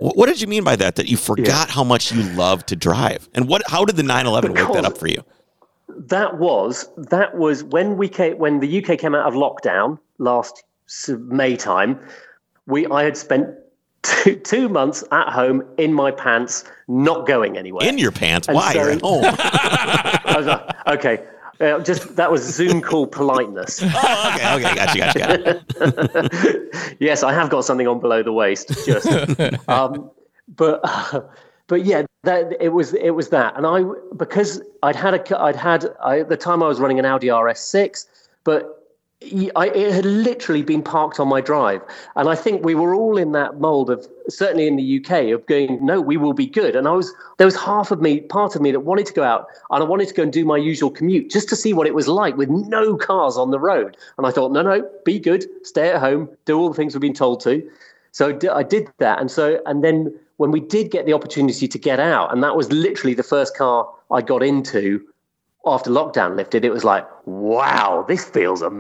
Wh- What did you mean by that? That you forgot how much you love to drive? And what? How did the 911 wake that up for you? That was that was when we came when the UK came out of lockdown last May time. We I had spent two, two months at home in my pants, not going anywhere. In your pants? And Why? so- You're at home. I was like, okay, uh, just that was Zoom call politeness. oh, okay, okay, gotcha, gotcha, gotcha. yes, I have got something on below the waist, just. um, but but yeah, that it was it was that, and I because I'd had a I'd had I, at the time I was running an Audi RS6, but. It had literally been parked on my drive, and I think we were all in that mold of certainly in the UK of going, no, we will be good. And I was there was half of me, part of me that wanted to go out, and I wanted to go and do my usual commute just to see what it was like with no cars on the road. And I thought, no, no, be good, stay at home, do all the things we've been told to. So I did that, and so and then when we did get the opportunity to get out, and that was literally the first car I got into after lockdown lifted. It was like, wow, this feels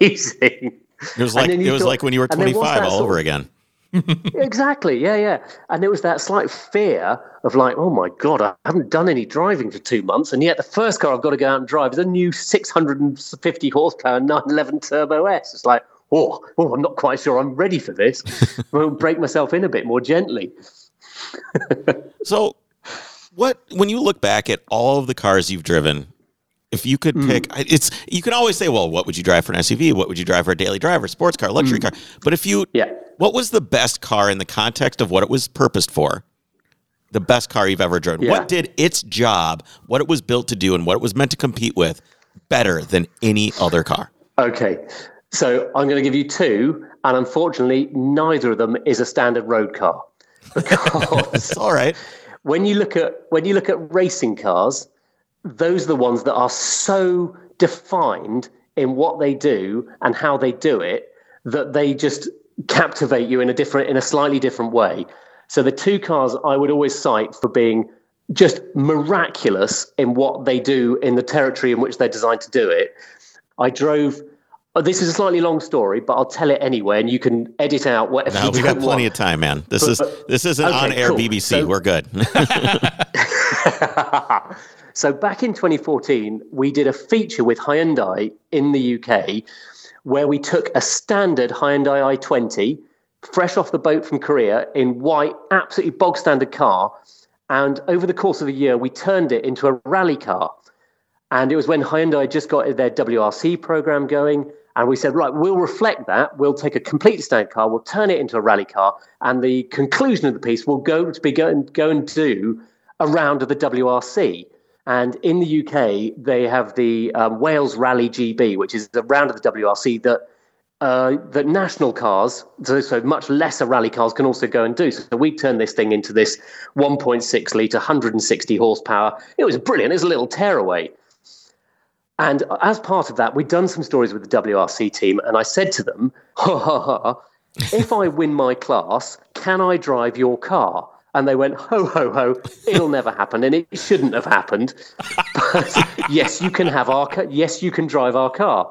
amazing. It was like it was thought- like when you were and there was 25 all over of- again. exactly, yeah, yeah. And it was that slight fear of like, oh my god, I haven't done any driving for two months, and yet the first car I've got to go out and drive is a new 650 horsepower 911 Turbo S. It's like, oh, oh, I'm not quite sure I'm ready for this. I'll break myself in a bit more gently. So, what when you look back at all of the cars you've driven, if you could Mm. pick, I- it's you can always say, well, what would you drive for an SUV? What would you drive for a daily driver, sports car, luxury car? But if you, Mm. Yeah. what was the best car in the context of what it was purposed for? The best car you've ever driven. Yeah. What did its job, what it was built to do, and what it was meant to compete with, better than any other car? Okay. So I'm going to give you two, and unfortunately, neither of them is a standard road car. Because all right. When you look at when you look at racing cars, those are the ones that are so defined in what they do and how they do it that they just captivate you in a different in a slightly different way. So the two cars I would always cite for being just miraculous in what they do in the territory in which they're designed to do it. I drove oh, this is a slightly long story, but I'll tell it anyway, and you can edit out whatever No, you we got plenty want. of time, man. This is this isn't okay, on air cool. BBC. So- We're good. so back in 2014, we did a feature with Hyundai in the UK where we took a standard Hyundai i20, fresh off the boat from Korea, in white, absolutely bog standard car. And over the course of a year, we turned it into a rally car. And it was when Hyundai just got their WRC program going. And we said, right, we'll reflect that. We'll take a complete standard car, we'll turn it into a rally car. And the conclusion of the piece will go to be go and, go and do a round of the WRC. And in the UK, they have the um, Wales Rally GB, which is the round of the WRC that uh, that national cars, so, so much lesser rally cars, can also go and do. So we turned this thing into this 1.6 litre, 160 horsepower. It was brilliant. It was a little tearaway. And as part of that, we'd done some stories with the WRC team, and I said to them, ha ha ha, if I win my class, can I drive your car? And they went, ho, ho, ho, it'll never happen. And it shouldn't have happened. But yes, you can have our car. Yes, you can drive our car.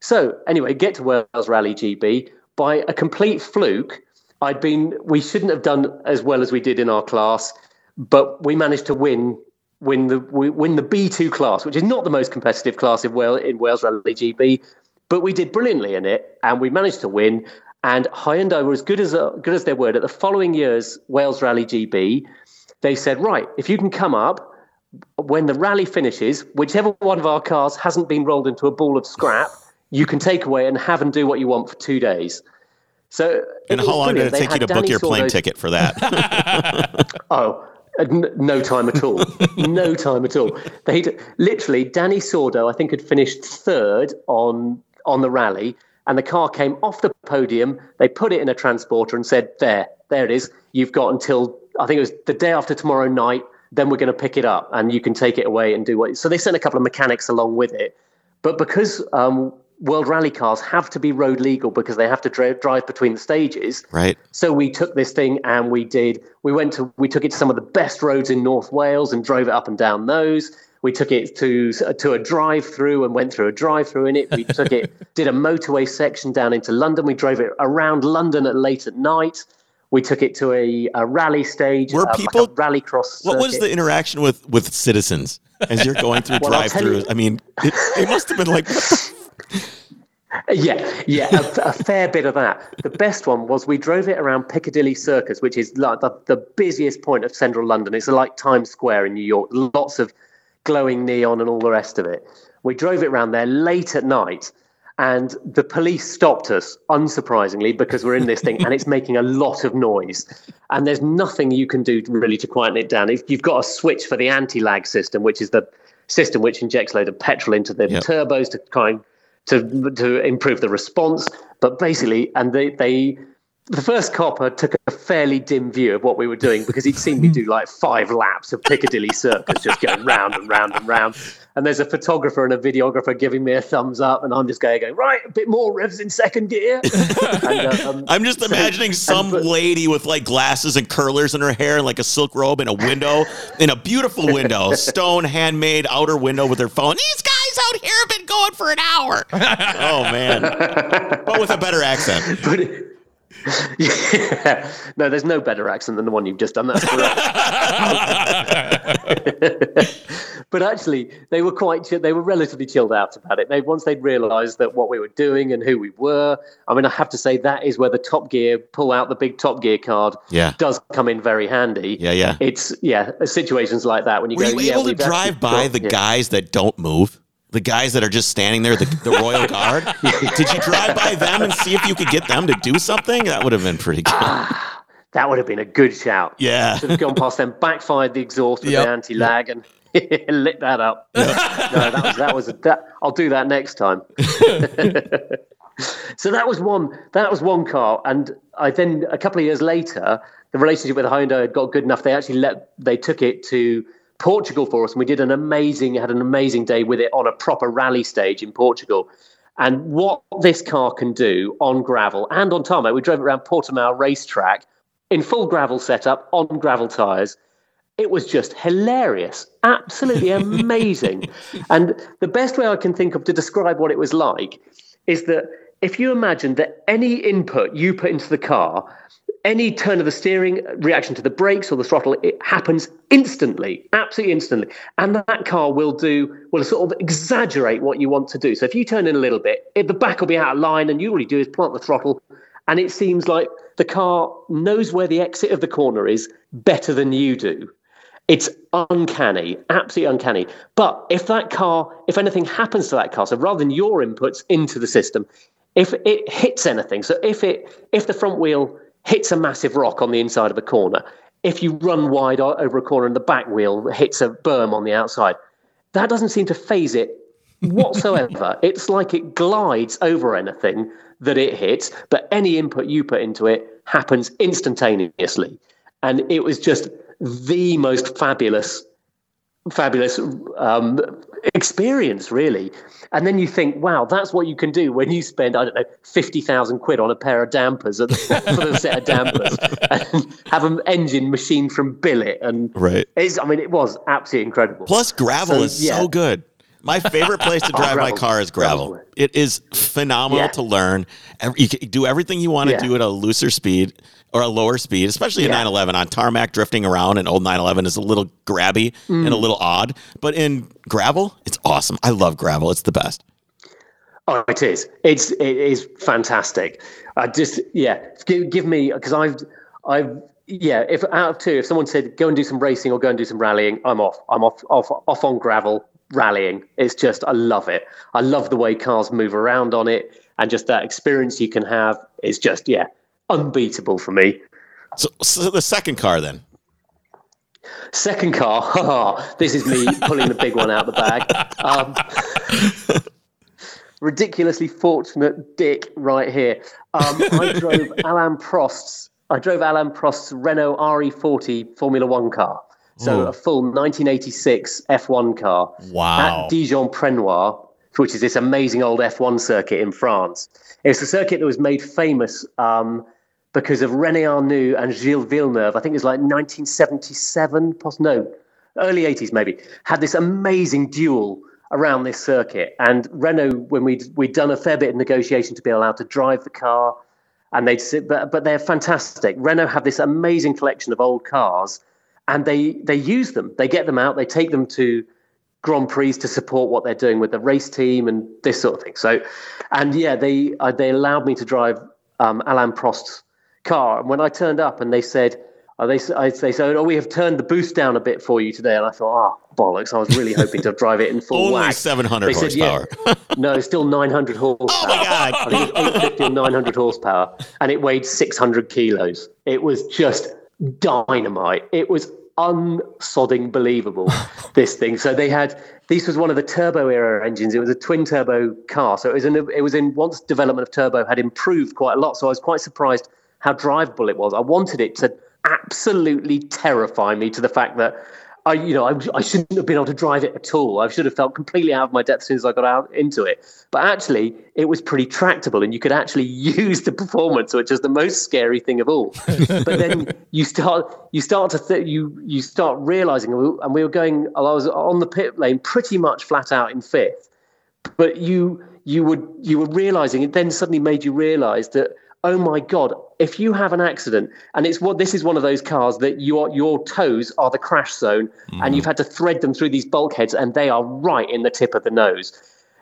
So anyway, get to Wales Rally GB. By a complete fluke, I'd been, we shouldn't have done as well as we did in our class, but we managed to win win the win the B2 class, which is not the most competitive class in Wales in Wales Rally GB, but we did brilliantly in it, and we managed to win. And Hyundai were as good as uh, good as their word. At the following year's Wales Rally GB, they said, right, if you can come up, when the rally finishes, whichever one of our cars hasn't been rolled into a ball of scrap, you can take away and have and do what you want for two days. So, and how long did it take you to book your plane ticket for that? Oh, no time at all. no time at all. They'd literally Dani Sordo, I think, had finished third on on the rally, and the car came off the podium. They put it in a transporter and said, "There, there it is. You've got until I think it was the day after tomorrow night. Then we're going to pick it up, and you can take it away and do what." So they sent a couple of mechanics along with it, but because um, World Rally cars have to be road legal because they have to dri- drive between the stages. right. So we took this thing and we did. We went to. We took it to some of the best roads in North Wales and drove it up and down those. We took it to to a drive-through and went through a drive-through in it. We took it, did a motorway section down into London. We drove it around London at late at night. We took it to a, a rally stage. Were uh, like people- a rally cross? What was the interaction with with citizens as you're going through Well, drive-throughs? I mean, it, it must have been like, Yeah, yeah, a, a fair bit of that. The best one was we drove it around Piccadilly Circus, which is like the, the busiest point of central London. It's like Times Square in New York, lots of glowing neon and all the rest of it. We drove it around there late at night, and the police stopped us, unsurprisingly, because we're in this thing and it's making a lot of noise. And there's nothing you can do really to quieten it down. If you've got a switch for the anti-lag system, which is the system which injects a load of petrol into the Yep. turbos to kind to to improve the response. But basically, and they they the first copper took a fairly dim view of what we were doing because he'd seen me do like five laps of Piccadilly Circus, just going round and round and round. And there's a photographer and a videographer giving me a thumbs up, and I'm just going, going right, a bit more revs in second gear. and, um, I'm just so- imagining some but- lady with like glasses and curlers in her hair and like a silk robe in a window, in a beautiful window, stone handmade outer window with her phone. These guys out here have been going for an hour. oh man, but with a better accent. but yeah. No, there's no better accent than the one you've just done. That's correct. but actually, they were quite. chi- They were relatively chilled out about it. They once they'd realised that what we were doing and who we were. I mean, I have to say that is where the Top Gear pull out the big Top Gear card. Yeah. does come in very handy. Yeah, yeah. It's yeah, situations like that when you Were go. you yeah, able to drive by got- the yeah. guys that don't move? The guys that are just standing there, the, the Royal Guard? Did you drive by them and see if you could get them to do something? That would have been pretty good. Ah, that would have been a good shout. Yeah. Should have gone past them, backfired the exhaust with Yep. the anti-lag, and lit that up. no, that was that was a, that. I'll do that next time. so that was one. That was one car, and I then a couple of years later, the relationship with Hyundai had got good enough. They actually let they took it to Portugal for us, and we did an amazing had an amazing day with it on a proper rally stage in Portugal. And what this car can do on gravel and on tarmac, we drove it around Portimao racetrack in full gravel setup on gravel tires. It was just hilarious, absolutely amazing. and the best way I can think of to describe what it was like is that if you imagine that any input you put into the car, any turn of the steering, reaction to the brakes or the throttle, it happens instantly, absolutely instantly. And that car will do, will sort of exaggerate what you want to do. So if you turn in a little bit, it, the back will be out of line, and you all you do is plant the throttle, and it seems like the car knows where the exit of the corner is better than you do. It's uncanny, absolutely uncanny. But if that car, if anything happens to that car, so rather than your inputs into the system, if it hits anything, so if it if the front wheel hits a massive rock on the inside of a corner, if you run wide over a corner and the back wheel hits a berm on the outside, that doesn't seem to phase it whatsoever. it's like it glides over anything that it hits, but any input you put into it happens instantaneously. And it was just the most fabulous, fabulous um, experience, really. And then you think, wow, that's what you can do when you spend, I don't know, 50,000 quid on a pair of dampers at the, for the set of dampers and have an engine machined from billet. And Right. it's, I mean, it was absolutely incredible. Plus, gravel So, is yeah. so good. My favorite place to drive my car is gravel. Gravel's It is phenomenal Yeah. to learn. You can do everything you want to Yeah. do at a looser speed or a lower speed, especially a Yeah. 911 on tarmac. Drifting around an old 911 is a little grabby and a Mm. little odd, but in gravel, it's awesome. I love gravel. It's the best. Oh, it is. It's it is fantastic. I just yeah, give, give me because I've I've yeah, if out of two, if someone said go and do some racing or go and do some rallying, I'm off. I'm off, off, off on gravel rallying. It's just I love it. I love the way cars move around on it, and just that experience you can have is just yeah, unbeatable for me. So, so the second car then. Second car, this is me pulling the big one out the bag. Um, ridiculously fortunate dick right here. Um, I drove Alain Prost's. I drove Alain Prost's Renault RE40 Formula One car. So Ooh. a full 1986 F1 car Wow. at Dijon Prenois, which is this amazing old F1 circuit in France. It's a circuit that was made famous um, because of René Arnoux and Gilles Villeneuve. I think it was like 1977, poss- no, early 80s maybe, had this amazing duel around this circuit. And Renault, when we'd, we'd done a fair bit of negotiation to be allowed to drive the car, and they'd sit, but, but they're fantastic. Renault have this amazing collection of old cars, and they, they use them. They get them out, they take them to Grand Prix to support what they're doing with the race team and this sort of thing. So, and yeah, they uh, they allowed me to drive um, Alain Prost's car. And when I turned up and they said, uh, they I, they said, oh, we have turned the boost down a bit for you today, and I thought, oh bollocks! I was really hoping to drive it in full Only whack. 700 They said, yeah. horsepower. no, still 900 horsepower. Oh my God. I think 850 or 900 horsepower, and it weighed 600 kilos. It was just dynamite. It was unsodding believable. this thing. So they had. This was one of the turbo era engines. It was a twin turbo car. So it was in. It was in once development of turbo had improved quite a lot. So I was quite surprised how drivable it was. I wanted it to absolutely terrify me to the fact that I, you know, I, I shouldn't have been able to drive it at all. I should have felt completely out of my depth as soon as I got out into it. But actually, it was pretty tractable, and you could actually use the performance, which is the most scary thing of all. but then you start, you start to, th- you you start realizing, and we were going. I was on the pit lane, pretty much flat out in fifth. But you you would you were realizing it then suddenly made you realize that oh my god if you have an accident and it's what this is one of those cars that your your toes are the crash zone and you've mm. had to thread them through these bulkheads and they are right in the tip of the nose.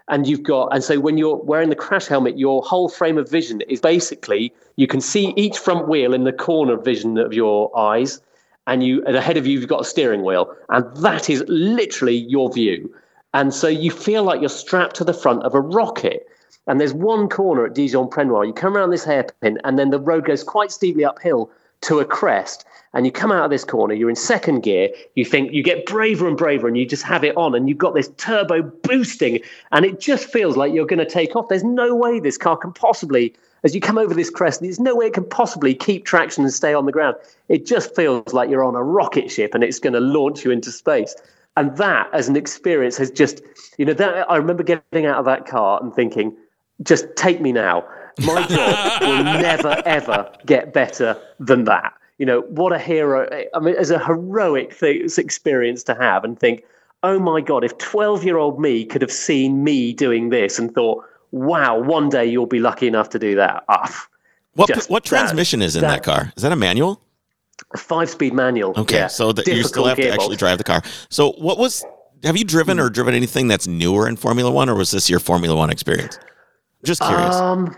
And you've got and so when you're wearing the crash helmet your whole frame of vision is basically you can see each front wheel in the corner vision of your eyes and you and ahead of you you've got a steering wheel and that is literally your view. And so you feel like you're strapped to the front of a rocket and there's one corner at Dijon Prenois. You come around this hairpin, and then the road goes quite steeply uphill to a crest. And you come out of this corner, you're in second gear. You think you get braver and braver, and you just have it on, and you've got this turbo boosting, and it just feels like you're going to take off. There's no way this car can possibly, as you come over this crest, there's no way it can possibly keep traction and stay on the ground. It just feels like you're on a rocket ship, and it's going to launch you into space. And that, as an experience, has just, you know, that I remember getting out of that car and thinking, just take me now. My job will never ever get better than that. You know what a hero! I mean, as a heroic th- experience to have, and think, oh my god, if twelve-year-old me could have seen me doing this and thought, wow, one day you'll be lucky enough to do that. Ah, What Just what transmission is in that, that- car? Is that a manual? a five-speed manual. Okay, yeah. so that you still have to actually drive the car. So what was? Have you driven or driven anything that's newer in Formula One, or was this your Formula One experience? Just curious. Um,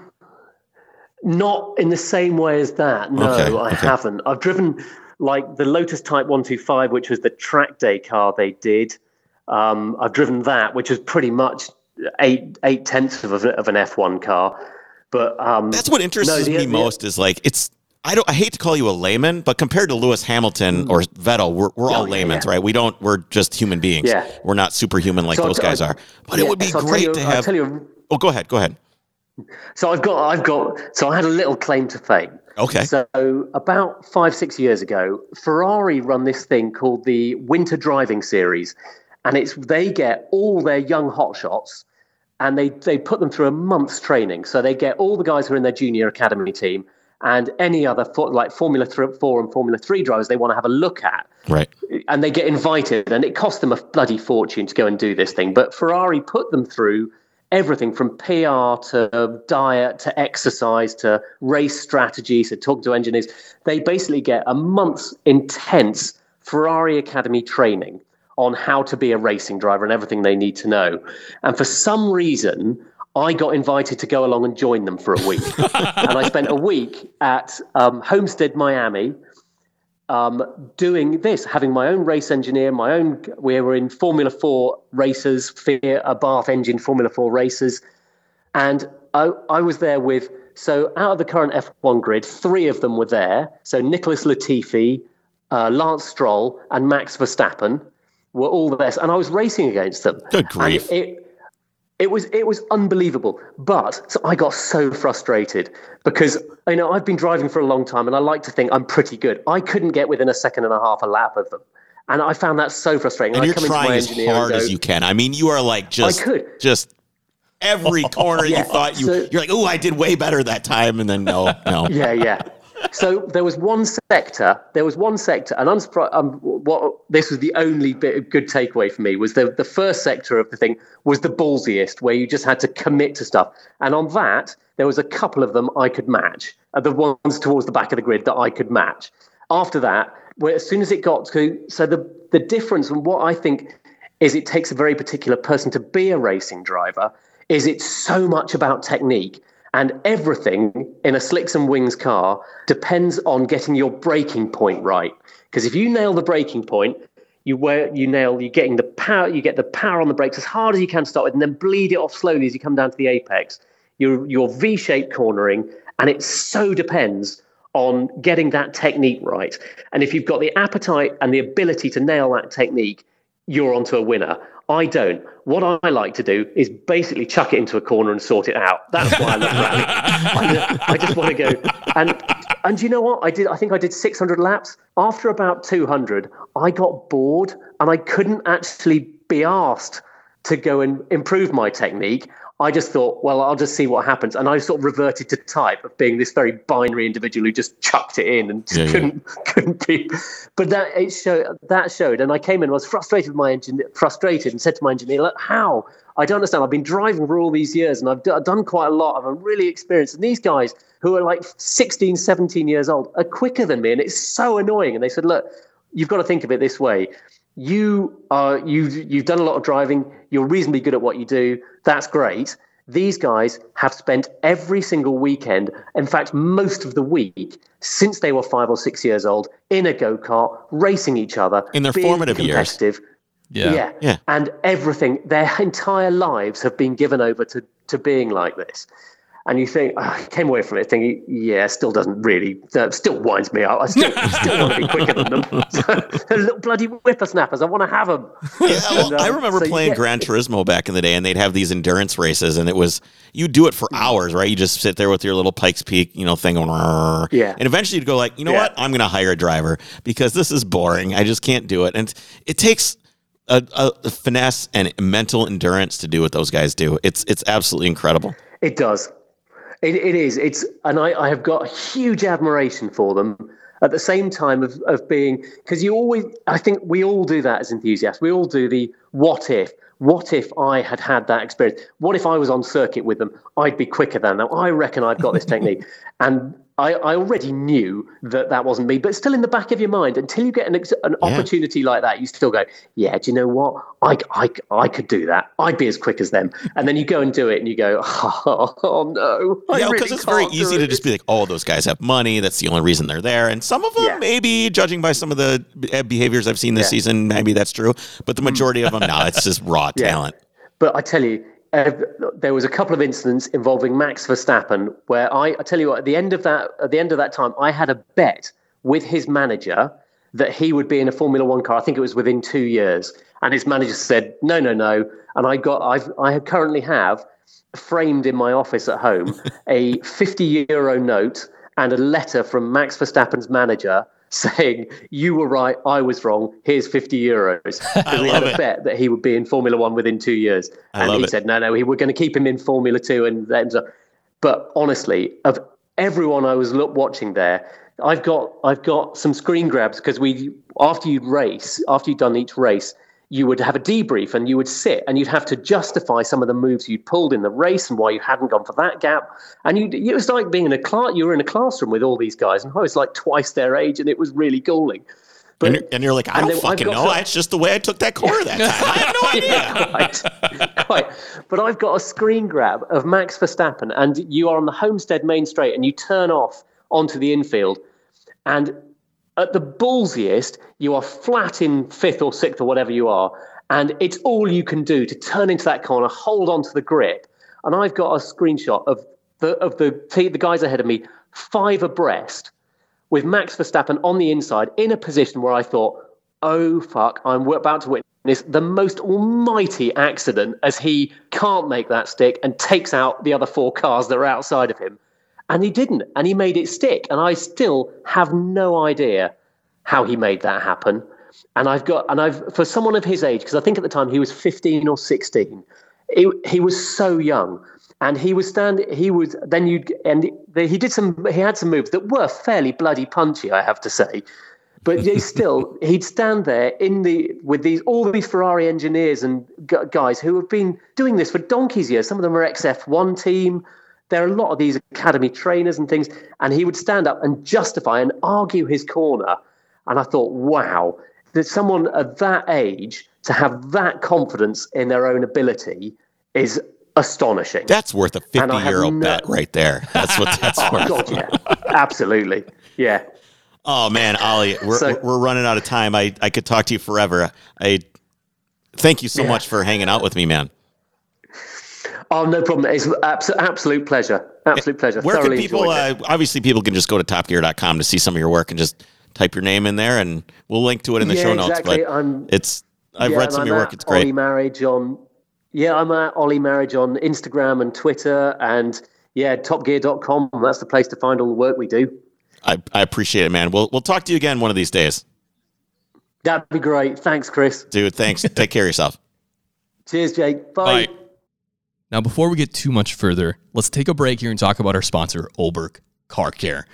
not in the same way as that. No, Okay, I okay. haven't. I've driven like the Lotus Type 125, which was the track day car they did. Um, I've driven that, which is pretty much eight eight tenths of, a, of an F1 car. But um, That's what interests no, the- me the- most is like it's I don't I hate to call you a layman, but compared to Lewis Hamilton or Vettel, we're, we're all Mm. Oh, yeah, laymen, yeah. right? We don't we're just human beings. Yeah. We're not superhuman like So those t- guys I'll- are. But it would be so great you- to I'll have tell you Oh, go ahead. Go ahead. So I've got, I've got, so I had a little claim to fame. Okay. So about five, six years ago, Ferrari run this thing called the Winter Driving Series, and it's they get all their young hotshots, and they they put them through a month's training. So they get all the guys who are in their junior academy team and any other for, like Formula Th- Four and Formula Three drivers they want to have a look at Right. and they get invited, and it cost them a bloody fortune to go and do this thing. But Ferrari put them through everything from PR to diet to exercise to race strategies to talk to engineers. They basically get a month's intense Ferrari Academy training on how to be a racing driver and everything they need to know. And for some reason, I got invited to go along and join them for a week. and I spent a week at um, Homestead, Miami um, doing this, having my own race engineer, my own. We were in Formula Four races, Abarth engine Formula Four races, and I, I was there with. So out of the current F1 grid, three of them were there. So Nicholas Latifi, uh, Lance Stroll, and Max Verstappen were all there, and I was racing against them. Good grief! It, it was it was unbelievable. But so I got so frustrated because you know I've been driving for a long time and I like to think I'm pretty good. I couldn't get within a second and a half a lap of them. And I found that so frustrating. And, I you're trying as hard as you can. I mean, you are like just, I could. just every corner yeah. you thought you. So, you're like, oh, I did way better that time, and then no, no. Yeah, yeah so there was one sector. There was one sector, and I'm surprised. Um, what this was the only bit of good takeaway for me was the the first sector of the thing was the ballsiest, where you just had to commit to stuff. And on that, there was a couple of them I could match. Uh, the ones towards the back of the grid that I could match. After that, where as soon as it got to so the the difference and what I think is it takes a very particular person to be a racing driver is it's so much about technique and everything in a slicks and wings car depends on getting your braking point right. Because if you nail the braking point, you wear, you nail you getting the power you get the power on the brakes as hard as you can to start with, and then bleed it off slowly as you come down to the apex. Your your V-shaped cornering, and it so depends on getting that technique right. And if you've got the appetite and the ability to nail that technique, you're onto a winner. I don't. What I like to do is basically chuck it into a corner and sort it out. That's why I love rally. I, I just want to go. And and you know what? I did. I think I did 600 laps. After about 200, I got bored and I couldn't actually be asked to go and improve my technique. I just thought, well, I'll just see what happens. And I sort of reverted to type of being this very binary individual who just chucked it in and yeah, couldn't yeah. couldn't be. But that it showed that showed, and I came in, I was frustrated with my engine, frustrated, and said to my engineer, "Look, how? I don't understand. I've been driving for all these years, and I've, d- I've done quite a lot. I'm really experienced, and these guys who are like 16, 17 years old are quicker than me, and it's so annoying." And they said, "Look, you've got to think of it this way." You are you've you've done a lot of driving. You're reasonably good at what you do. That's great. These guys have spent every single weekend in fact most of the week since they were 5 or 6 years old in a go-kart racing each other in their formative years. yeah. yeah. Yeah. And everything their entire lives have been given over to to being like this and you think oh, I came away from it thinking, yeah, still doesn't really, uh, still winds me out. I still, still want to be quicker than them. Little bloody whippersnappers, I want to have them. Yeah, well, and, I remember so playing Gran Turismo back in the day, and they'd have these endurance races, and it was you do it for hours, right? You just sit there with your little Pikes Peak, you know, thing going, yeah, and eventually you'd go like, you know yeah. what, I'm going to hire a driver because this is boring. I just can't do it, and it takes. A, a, finesse and mental endurance to do what those guys do. It's it's absolutely incredible. It does. It, it is. It's and I, I have got huge admiration for them. At the same time of of being because you always I think we all do that as enthusiasts. We all do the what if. What if I had had that experience? What if I was on circuit with them? I'd be quicker than them. I reckon I've got this technique. And I, I, already knew that that wasn't me, but still in the back of your mind, until you get an, an yeah. opportunity like that, you still go, yeah, do you know what? I, I, I could do that. I'd be as quick as them. And then you go and do it and you go, oh, oh no. I yeah, because really it's very easy to just be like, oh, those guys have money. That's the only reason they're there. And some of them, yeah. maybe judging by some of the eh, behaviors I've seen this yeah. season, maybe that's true. But the majority of them, no, it's just raw talent. But I tell you, uh, there was a couple of incidents involving Max Verstappen where I, I tell you what, at the end of that, at the end of that time, I had a bet with his manager that he would be in a Formula One car. I think it was within two years, and his manager said, "No, no, no." And I got, I've, I currently have framed in my office at home a 50 euro note and a letter from Max Verstappen's manager saying, You were right, I was wrong, here's 50 euros. Because we had a it. bet that he would be in Formula One within two years. I and he it. said, No, no, we were going to keep him in Formula Two and let him. But honestly, of everyone I was look, watching there, I've got I've got some screen grabs because we after you'd race, after you'd done each race, you would have a debrief and you would sit and you'd have to justify some of the moves you'd pulled in the race and why you hadn't gone for that gap. And you, it was like being in a class, you were in a classroom with all these guys, and I was like twice their age, and it was really galling. But, and, you're, and you're like, I don't fucking know. That's just the way I took that corner that time. I have no idea. yeah, quite, quite. But I've got a screen grab of Max Verstappen, and you are on the Homestead main straight, and you turn off onto the infield, and at the ballsiest, you are flat in fifth or sixth or whatever you are, and it's all you can do to turn into that corner, hold on to the grip. And I've got a screenshot of the of the the guys ahead of me, five abreast, with Max Verstappen on the inside in a position where I thought, oh fuck, I'm about to witness the most almighty accident as he can't make that stick and takes out the other four cars that are outside of him. And he didn't, and he made it stick. And I still have no idea how he made that happen. And I've got, and I've, for someone of his age, because I think at the time he was 15 or 16, he, he was so young. And he was stand. He was then you'd, and he did some. He had some moves that were fairly bloody punchy, I have to say. But he still, he'd stand there in the with these all these Ferrari engineers and guys who have been doing this for donkey's years. Some of them are XF1 team. There are a lot of these academy trainers and things, and he would stand up and justify and argue his corner. And I thought, wow, that someone at that age to have that confidence in their own ability is astonishing. That's worth a 50 euro no... bet right there. That's what that's oh, worth. God, yeah. Absolutely. Yeah. Oh man, Ollie, we're, so, we're running out of time. I, I could talk to you forever. I thank you so yeah. much for hanging out with me, man. Oh, no problem. It's absolute, absolute pleasure. Absolute pleasure. Where Thoroughly can people, uh, obviously people can just go to topgear.com to see some of your work and just type your name in there and we'll link to it in the yeah, show notes. Exactly. But I'm, it's, I've yeah, read some of your work. It's great. Ollie Marriage on yeah, I'm at Ollie Marriage on Instagram and Twitter, and yeah, TopGear.com. That's the place to find all the work we do. I, I appreciate it, man. We'll we'll talk to you again one of these days. That'd be great. Thanks, Chris. Dude, thanks. Take care of yourself. Cheers, Jake. Bye. Bye. Now, before we get too much further, let's take a break here and talk about our sponsor, Oberk Car Care.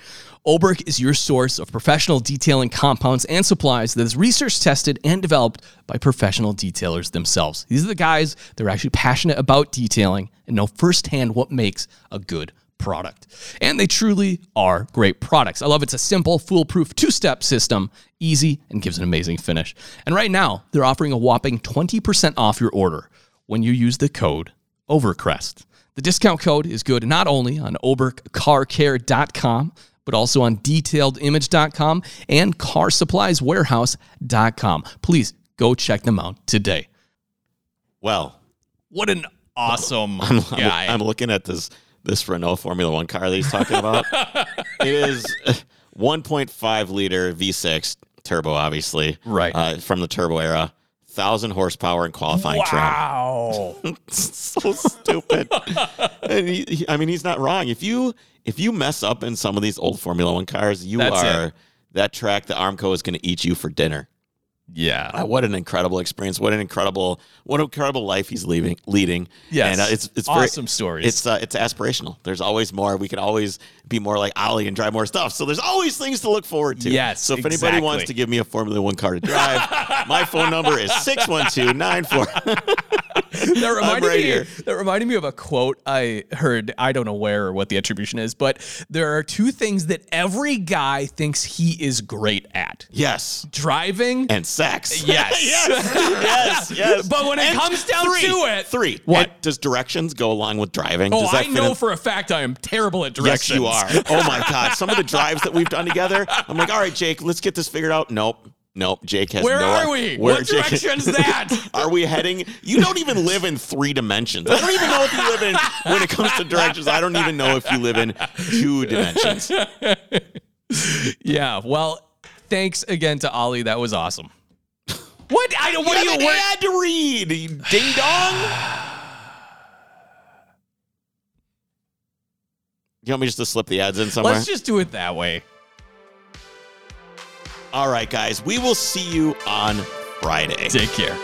Olberg is your source of professional detailing compounds and supplies that is research tested and developed by professional detailers themselves. These are the guys that are actually passionate about detailing and know firsthand what makes a good product. And they truly are great products. I love it's a simple, foolproof two step system, easy, and gives an amazing finish. And right now, they're offering a whopping 20% off your order when you use the code OVERCREST. The discount code is good not only on oberkcarcare.com, but also on detailedimage.com and carsupplieswarehouse.com. Please go check them out today. Well, what an awesome I'm, guy. I'm, I'm looking at this this Renault Formula One car that he's talking about. it is 1.5 liter V6 turbo, obviously, right uh, from the turbo era. Thousand horsepower and qualifying track. wow. trim. so stupid. and he, he, I mean, he's not wrong. If you if you mess up in some of these old Formula One cars, you That's are it. that track. The Armco is going to eat you for dinner. Yeah. Uh, what an incredible experience. What an incredible what an incredible life he's leaving leading. Yes. And uh, it's it's awesome very, stories. It's uh, it's aspirational. There's always more. We can always be more like Ollie and drive more stuff. So there's always things to look forward to. Yes. So if exactly. anybody wants to give me a Formula One car to drive, my phone number is 612-94. that reminded right me. Here. That reminded me of a quote I heard. I don't know where or what the attribution is, but there are two things that every guy thinks he is great at. Yes, driving and sex. Yes, yes, yes, yes. But when it and comes down three, to it, three. What does directions go along with driving? Oh, does I know in? for a fact I am terrible at directions. Yes, you are. Oh my god, some of the drives that we've done together. I'm like, all right, Jake, let's get this figured out. Nope. Nope, Jake has Where no. are we? Where what Jake, direction's that? are we heading? You don't even live in three dimensions. I don't even know if you live in. When it comes to directions, I don't even know if you live in two dimensions. yeah. Well, thanks again to Ollie. That was awesome. What? I don't. What you do you? What? ad to read. Ding dong. You want me just to slip the ads in somewhere? Let's just do it that way. All right, guys, we will see you on Friday. Take care.